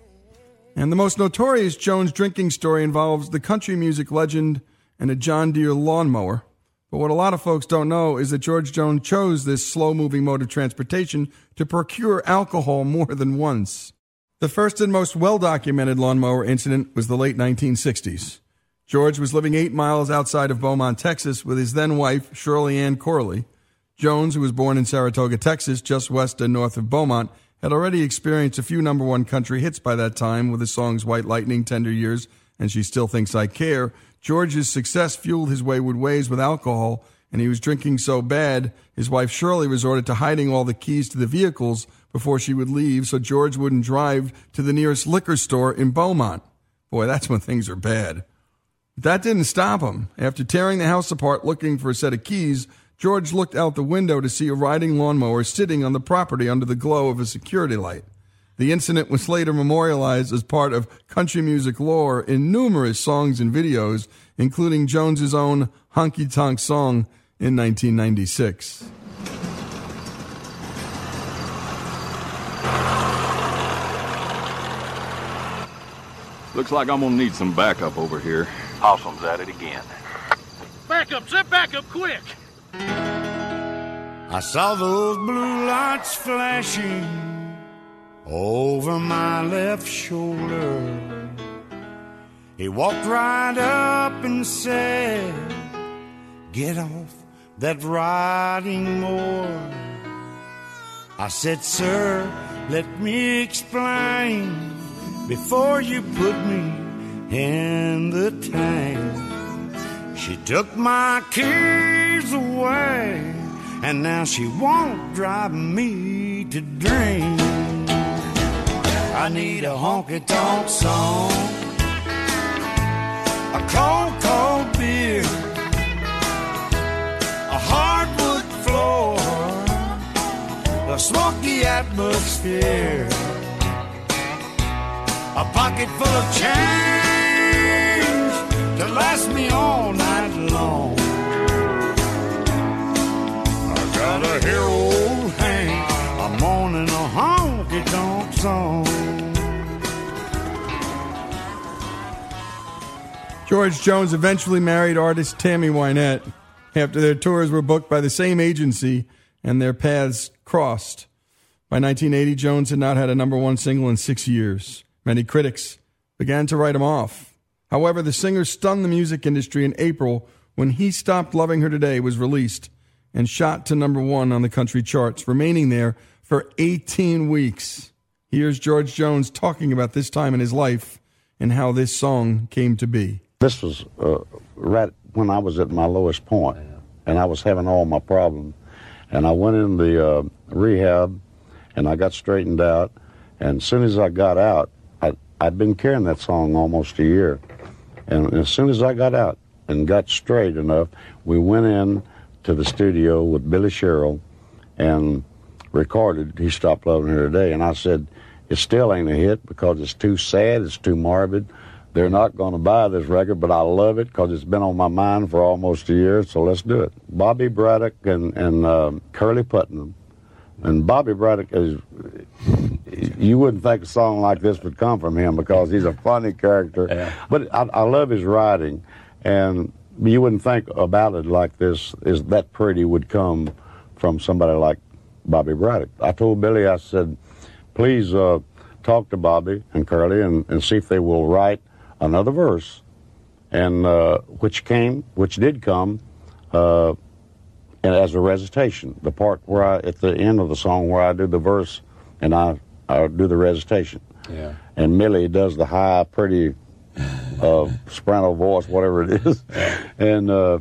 And the most notorious Jones drinking story involves the country music legend and a John Deere lawnmower. But what a lot of folks don't know is that George Jones chose this slow moving mode of transportation to procure alcohol more than once. The first and most well documented lawnmower incident was the late 1960s. George was living eight miles outside of Beaumont, Texas, with his then wife, Shirley Ann Corley. Jones, who was born in Saratoga, Texas, just west and north of Beaumont, had already experienced a few number one country hits by that time with the songs White Lightning, Tender Years, and She Still Thinks I Care. George's success fueled his wayward ways with alcohol, and he was drinking so bad, his wife Shirley resorted to hiding all the keys to the vehicles before she would leave so George wouldn't drive to the nearest liquor store in Beaumont. Boy, that's when things are bad. But that didn't stop him. After tearing the house apart looking for a set of keys, George looked out the window to see a riding lawnmower sitting on the property under the glow of a security light. The incident was later memorialized as part of country music lore in numerous songs and videos, including Jones's own Honky Tonk song in 1996. Looks like I'm gonna need some backup over here. Possum's at it again. Back up, zip back up quick. I saw those blue lights flashing over my left shoulder. He walked right up and said, Get off that riding mower. I said, Sir, let me explain before you put me in the tank. She took my keys away, and now she won't drive me to drink. I need a honky tonk song, a cold, cold beer, a hardwood floor, a smoky atmosphere, a pocket full of change to last me all night long. Honky tonk song. George Jones eventually married artist Tammy Wynette after their tours were booked by the same agency and their paths crossed. By 1980, Jones had not had a number one single in six years. Many critics began to write him off. However, the singer stunned the music industry in April when He Stopped Loving Her Today was released and shot to number one on the country charts, remaining there for 18 weeks. Here's George Jones talking about this time in his life and how this song came to be. This was uh, right when I was at my lowest point, and I was having all my problems. And I went in the uh, rehab, and I got straightened out. And as soon as I got out, I, I'd been carrying that song almost a year. And as soon as I got out and got straight enough, we went in to the studio with Billy Sherrill and recorded He Stopped Loving Her Today. And I said, it still ain't a hit because it's too sad, it's too morbid. They're not going to buy this record, but I love it because it's been on my mind for almost a year. So let's do it. Bobby Braddock and and um, Curly Putman, and Bobby Braddock is. You wouldn't think a song like this would come from him because he's a funny character. But I, I love his writing, and you wouldn't think a ballad like this is that pretty would come from somebody like Bobby Braddock. I told Billy, I said, please uh, talk to Bobby and Curly and, and see if they will write another verse, and uh, which came, which did come, uh, and as a recitation. The part where I, at the end of the song, where I do the verse and I, I do the recitation. Yeah. And Millie does the high, pretty uh, soprano voice, whatever it is. And uh,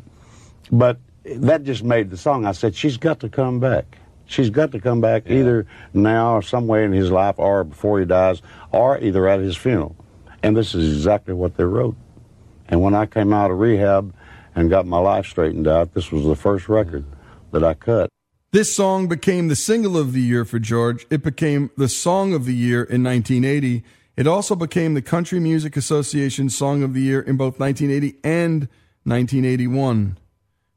but that just made the song. I said she's got to come back. She's got to come back either now or some way in his life, or before he dies, or either at his funeral. And this is exactly what they wrote. And when I came out of rehab and got my life straightened out, this was the first record that I cut. This song became the single of the year for George. It became the song of the year in 1980. It also became the Country Music Association Song of the Year in both 1980 and 1981.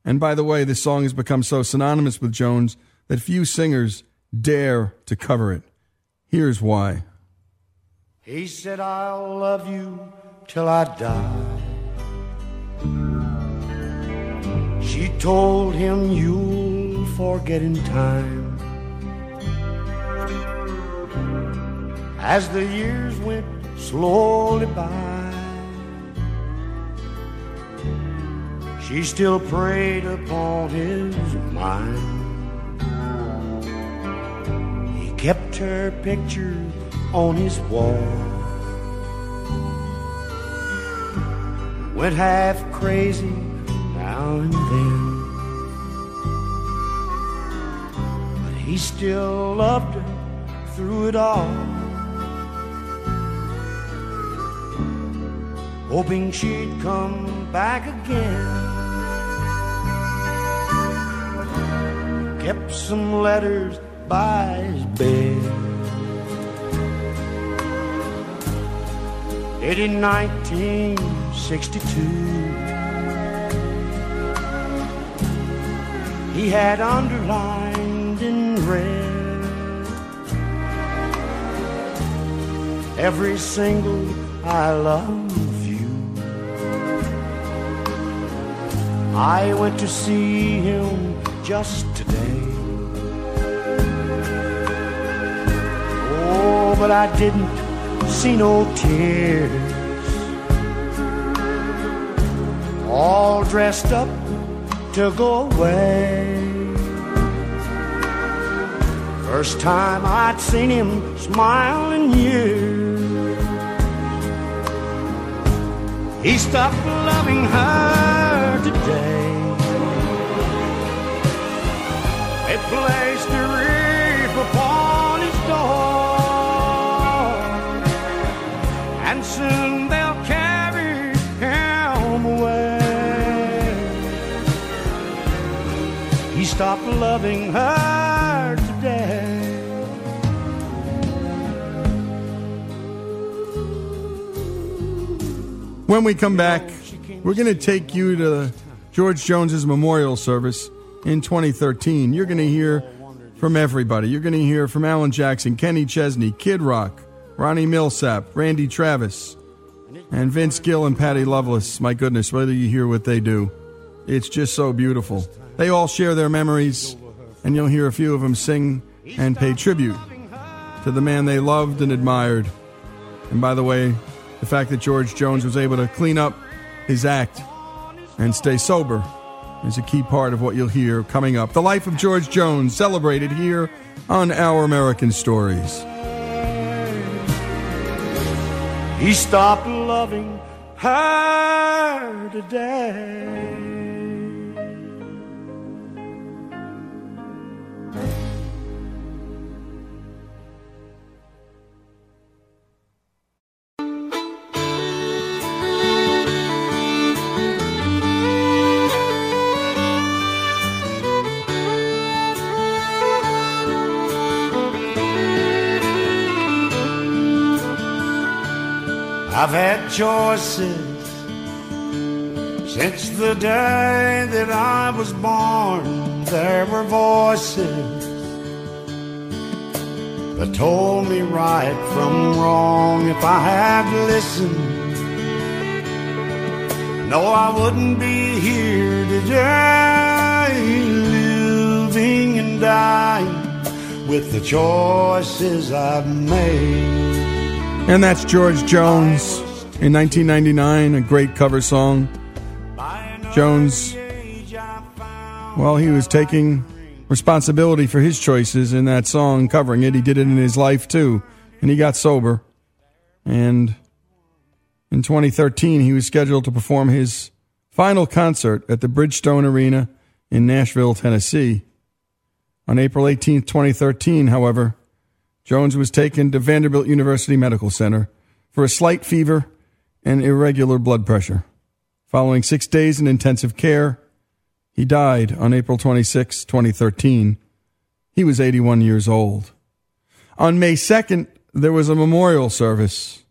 And by the way, this song has become so synonymous with Jones that few singers dare to cover it. Here's why. He said, I'll love you till I die. She told him, You'll forget in time. As the years went slowly by, she still preyed upon his mind. Kept her picture on his wall. Went half crazy now and then. But he still loved her through it all. Hoping she'd come back again. Kept some letters by his bed. It in 1962. He had underlined in red every single I love you. I went to see him just today. Oh, but I didn't see no tears. All dressed up to go away. First time I'd seen him smile in years. He stopped loving her today. They placed a loving her today. When we come back, we're going to take you to George Jones's memorial service in 2013. You're going to hear from everybody. You're going to hear from Alan Jackson, Kenny Chesney, Kid Rock, Ronnie Milsap, Randy Travis, and Vince Gill and Patty Loveless. My goodness, whether you hear what they do, it's just so beautiful. They all share their memories, and you'll hear a few of them sing and pay tribute to the man they loved and admired. And by the way, the fact that George Jones was able to clean up his act and stay sober is a key part of what you'll hear coming up. The life of George Jones, celebrated here on Our American Stories. He stopped loving her today. I've had choices since the day that I was born. There were voices that told me right from wrong if I had listened. No, I wouldn't be here today, living and dying with the choices I've made. And that's George Jones in 1999, a great cover song. Jones, well, he was taking responsibility for his choices in that song, covering it. He did it in his life too, and he got sober. And in 2013, he was scheduled to perform his final concert at the Bridgestone Arena in Nashville, Tennessee. On April 18, 2013, however, Jones was taken to Vanderbilt University Medical Center for a slight fever and irregular blood pressure. Following six days in intensive care, he died on April 26, 2013. He was 81 years old. On May 2nd, there was a memorial service.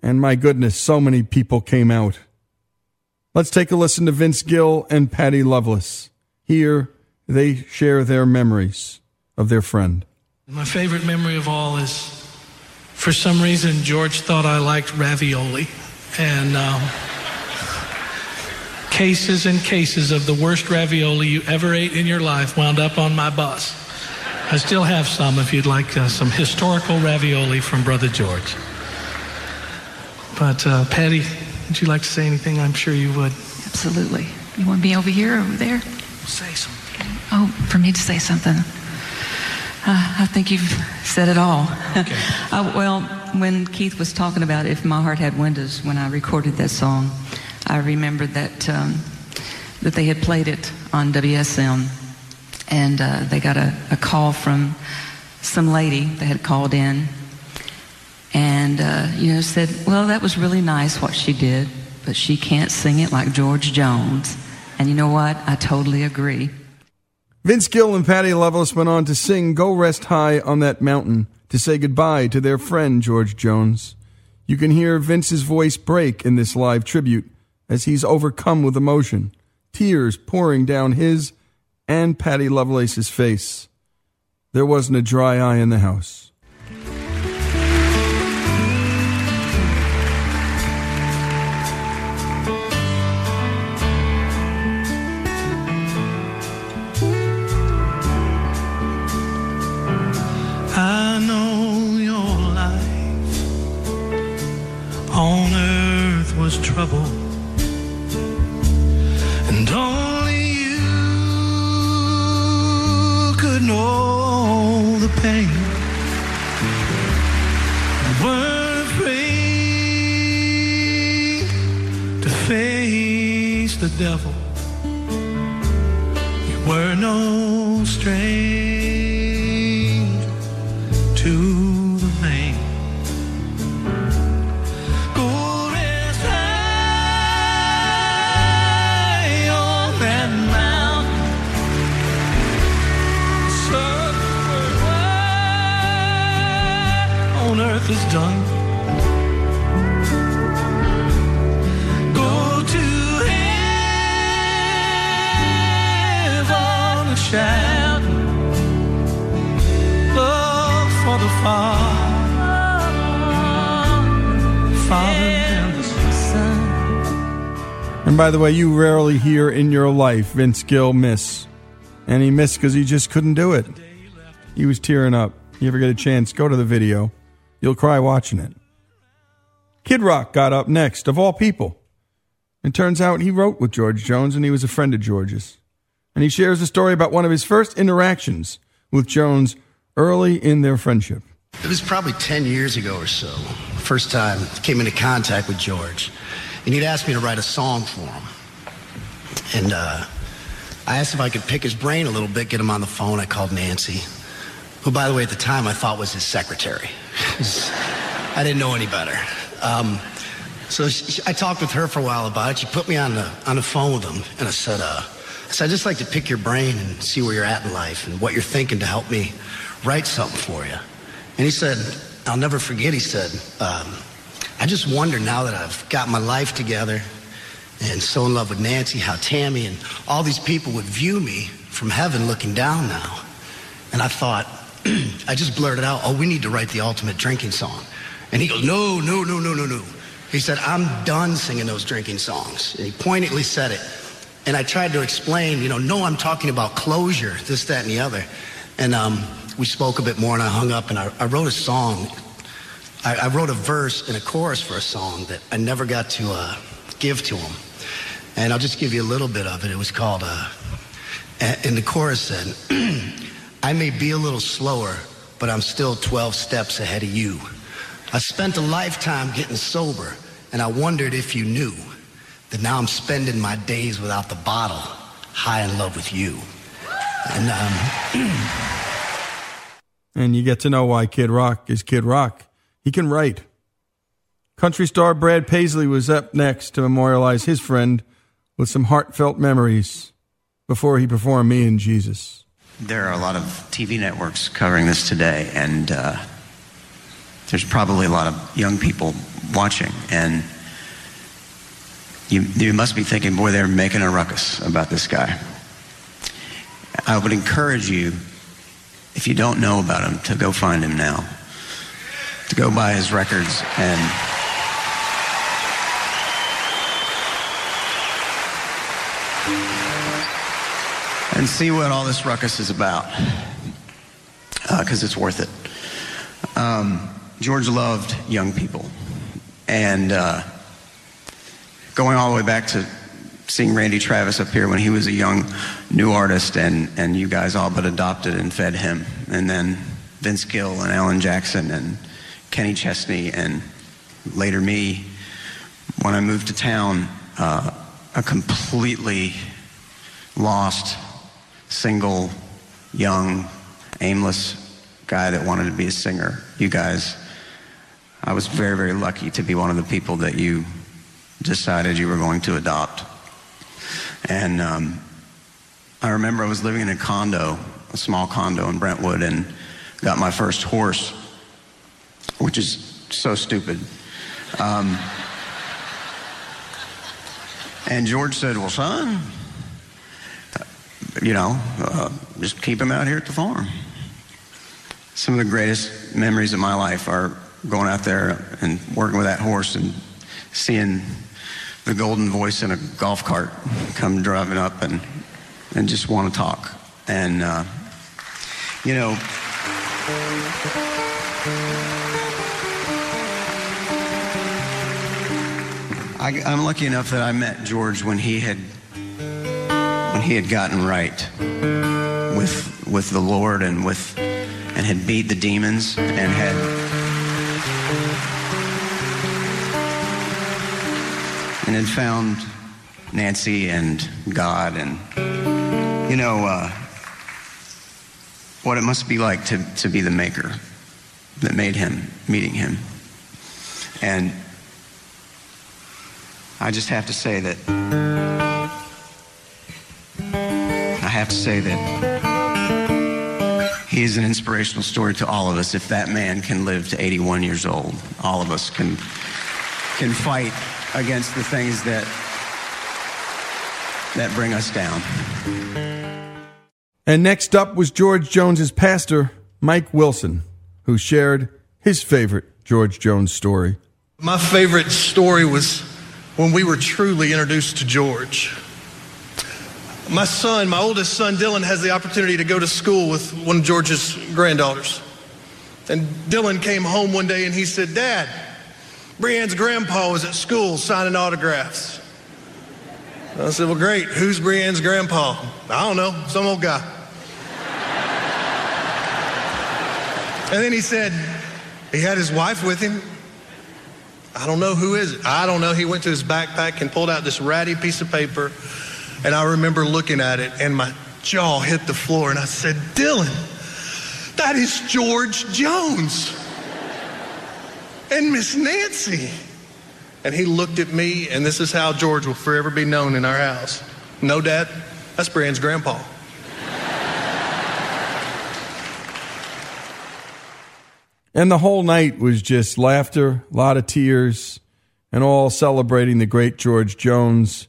And my goodness, so many people came out. Let's take a listen to Vince Gill and Patty Loveless. Here, they share their memories of their friend. My favorite memory of all is for some reason, George thought I liked ravioli. And um, cases and cases of the worst ravioli you ever ate in your life wound up on my bus. I still have some if you'd like uh, some historical ravioli from Brother George. But, uh, Patty, would you like to say anything? I'm sure you would. Absolutely. You want me over here or over there? Say something. Oh, for me to say something. Uh, I think you've said it all. Okay. uh, well, when Keith was talking about If My Heart Had Windows, when I recorded that song, I remembered that, um, that they had played it on WSM. And uh, they got a, a call from some lady that had called in and, uh, you know, said, well, that was really nice what she did, but she can't sing it like George Jones. And you know what? I totally agree. Vince Gill and Patty Loveless went on to sing Go Rest High on That Mountain to say goodbye to their friend George Jones. You can hear Vince's voice break in this live tribute as he's overcome with emotion, tears pouring down his and Patty Loveless's face. There wasn't a dry eye in the house. Was trouble, and only you could know the pain. You weren't afraid to face the devil. You were no stranger is done. Go to heaven and shout love for the Father, Father and the Son. And by the way, you rarely hear in your life Vince Gill miss. And he missed because he just couldn't do it. He was tearing up. You ever get a chance, go to the video. You'll cry watching it. Kid Rock got up next, of all people. It turns out he wrote with George Jones and he was a friend of George's. And he shares a story about one of his first interactions with Jones early in their friendship. It was probably 10 years ago or so. First time I came into contact with George. And he'd asked me to write a song for him. And uh, I asked if I could pick his brain a little bit, get him on the phone. I called Nancy, who, by the way, at the time I thought was his secretary. I didn't know any better. Um, so she, I talked with her for a while about it. She put me on the, on the phone with him, and I said, uh, I said, I'd just like to pick your brain and see where you're at in life and what you're thinking to help me write something for you. And he said, I'll never forget, he said, um, I just wonder now that I've got my life together and so in love with Nancy, how Tammy and all these people would view me from heaven looking down now. And I thought, I just blurted out, oh, we need to write the ultimate drinking song. And he goes, no, no, no, no, no, no. He said, I'm done singing those drinking songs. And he pointedly said it. And I tried to explain, you know, no, I'm talking about closure, this, that, and the other. And um, we spoke a bit more, and I hung up, and I, I wrote a song. I, I, wrote a verse and a chorus for a song that I never got to uh, give to him. And I'll just give you a little bit of it. It was called, uh, and the chorus said, I may be a little slower, but I'm still 12 steps ahead of you. I spent a lifetime getting sober, and I wondered if you knew that now I'm spending my days without the bottle, high in love with you. And, um, and you get to know why Kid Rock is Kid Rock. He can write. Country star Brad Paisley was up next to memorialize his friend with some heartfelt memories before he performed Me and Jesus. There are a lot of TV networks covering this today, and uh, there's probably a lot of young people watching, and you, you must be thinking, boy, they're making a ruckus about this guy. I would encourage you, if you don't know about him, to go find him now, to go buy his records and and see what all this ruckus is about, because uh, it's worth it. Um, George loved young people, and uh, going all the way back to seeing Randy Travis up here when he was a young new artist, and, and you guys all but adopted and fed him, and then Vince Gill and Alan Jackson and Kenny Chesney, and later me. When I moved to town, uh, a completely lost single, young, aimless guy that wanted to be a singer. You guys, I was very, very lucky to be one of the people that you decided you were going to adopt. And um, I remember I was living in a condo, a small condo in Brentwood, and got my first horse, which is so stupid. Um, and George said, Well, son, you know, uh, just keep him out here at the farm. Some of the greatest memories of my life are going out there and working with that horse and seeing the golden voice in a golf cart come driving up and, and just want to talk. And, uh, you know, I, I'm lucky enough that I met George when he had he had gotten right with with the Lord and with and had beat the demons and had and had found Nancy and God and you know uh, what it must be like to to be the maker that made him meeting him. And I just have to say that have to say that he is an inspirational story to all of us. If that man can live to 81 years old, all of us can, can fight against the things that, that bring us down. And next up was George Jones's pastor, Mike Wilson, who shared his favorite George Jones story. My favorite story was when we were truly introduced to George my son, my oldest son, Dylan, has the opportunity to go to school with one of George's granddaughters. And Dylan came home one day and he said, Dad, Brianne's grandpa was at school signing autographs. I said, Well, great. Who's Brianne's grandpa? I don't know, some old guy. and then he said, He had his wife with him. I don't know who is it. I don't know. He went to his backpack and pulled out this ratty piece of paper and I remember looking at it and my jaw hit the floor and I said, Dylan, that is George Jones and Miss Nancy. And he looked at me, and this is how George will forever be known in our house. No, Dad, that's Brian's grandpa. And the whole night was just laughter, a lot of tears, and all celebrating the great George Jones.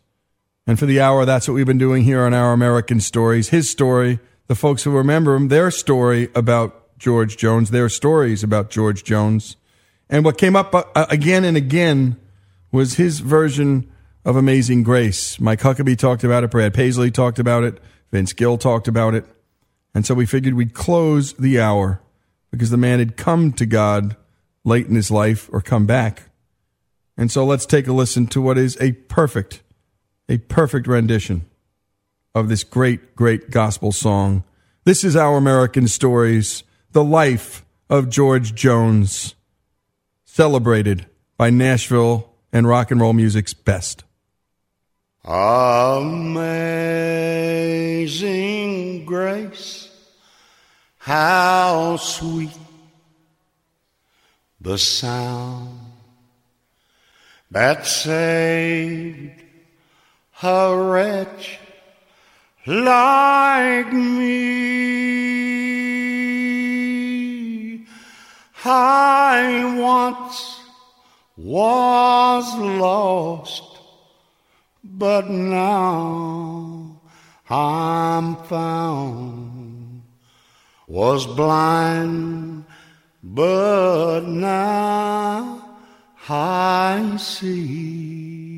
And for the hour, that's what we've been doing here on Our American Stories. His story, the folks who remember him, their story about George Jones, their stories about George Jones. And what came up uh, again and again was his version of Amazing Grace. Mike Huckabee talked about it, Brad Paisley talked about it, Vince Gill talked about it. And so we figured we'd close the hour because the man had come to God late in his life or come back. And so let's take a listen to what is a perfect, a perfect rendition of this great, great gospel song. This is Our American Stories, the life of George Jones, celebrated by Nashville and rock and roll music's best. Amazing grace, how sweet the sound that saved a wretch like me. I once was lost but now I'm found. Was blind, but now I see.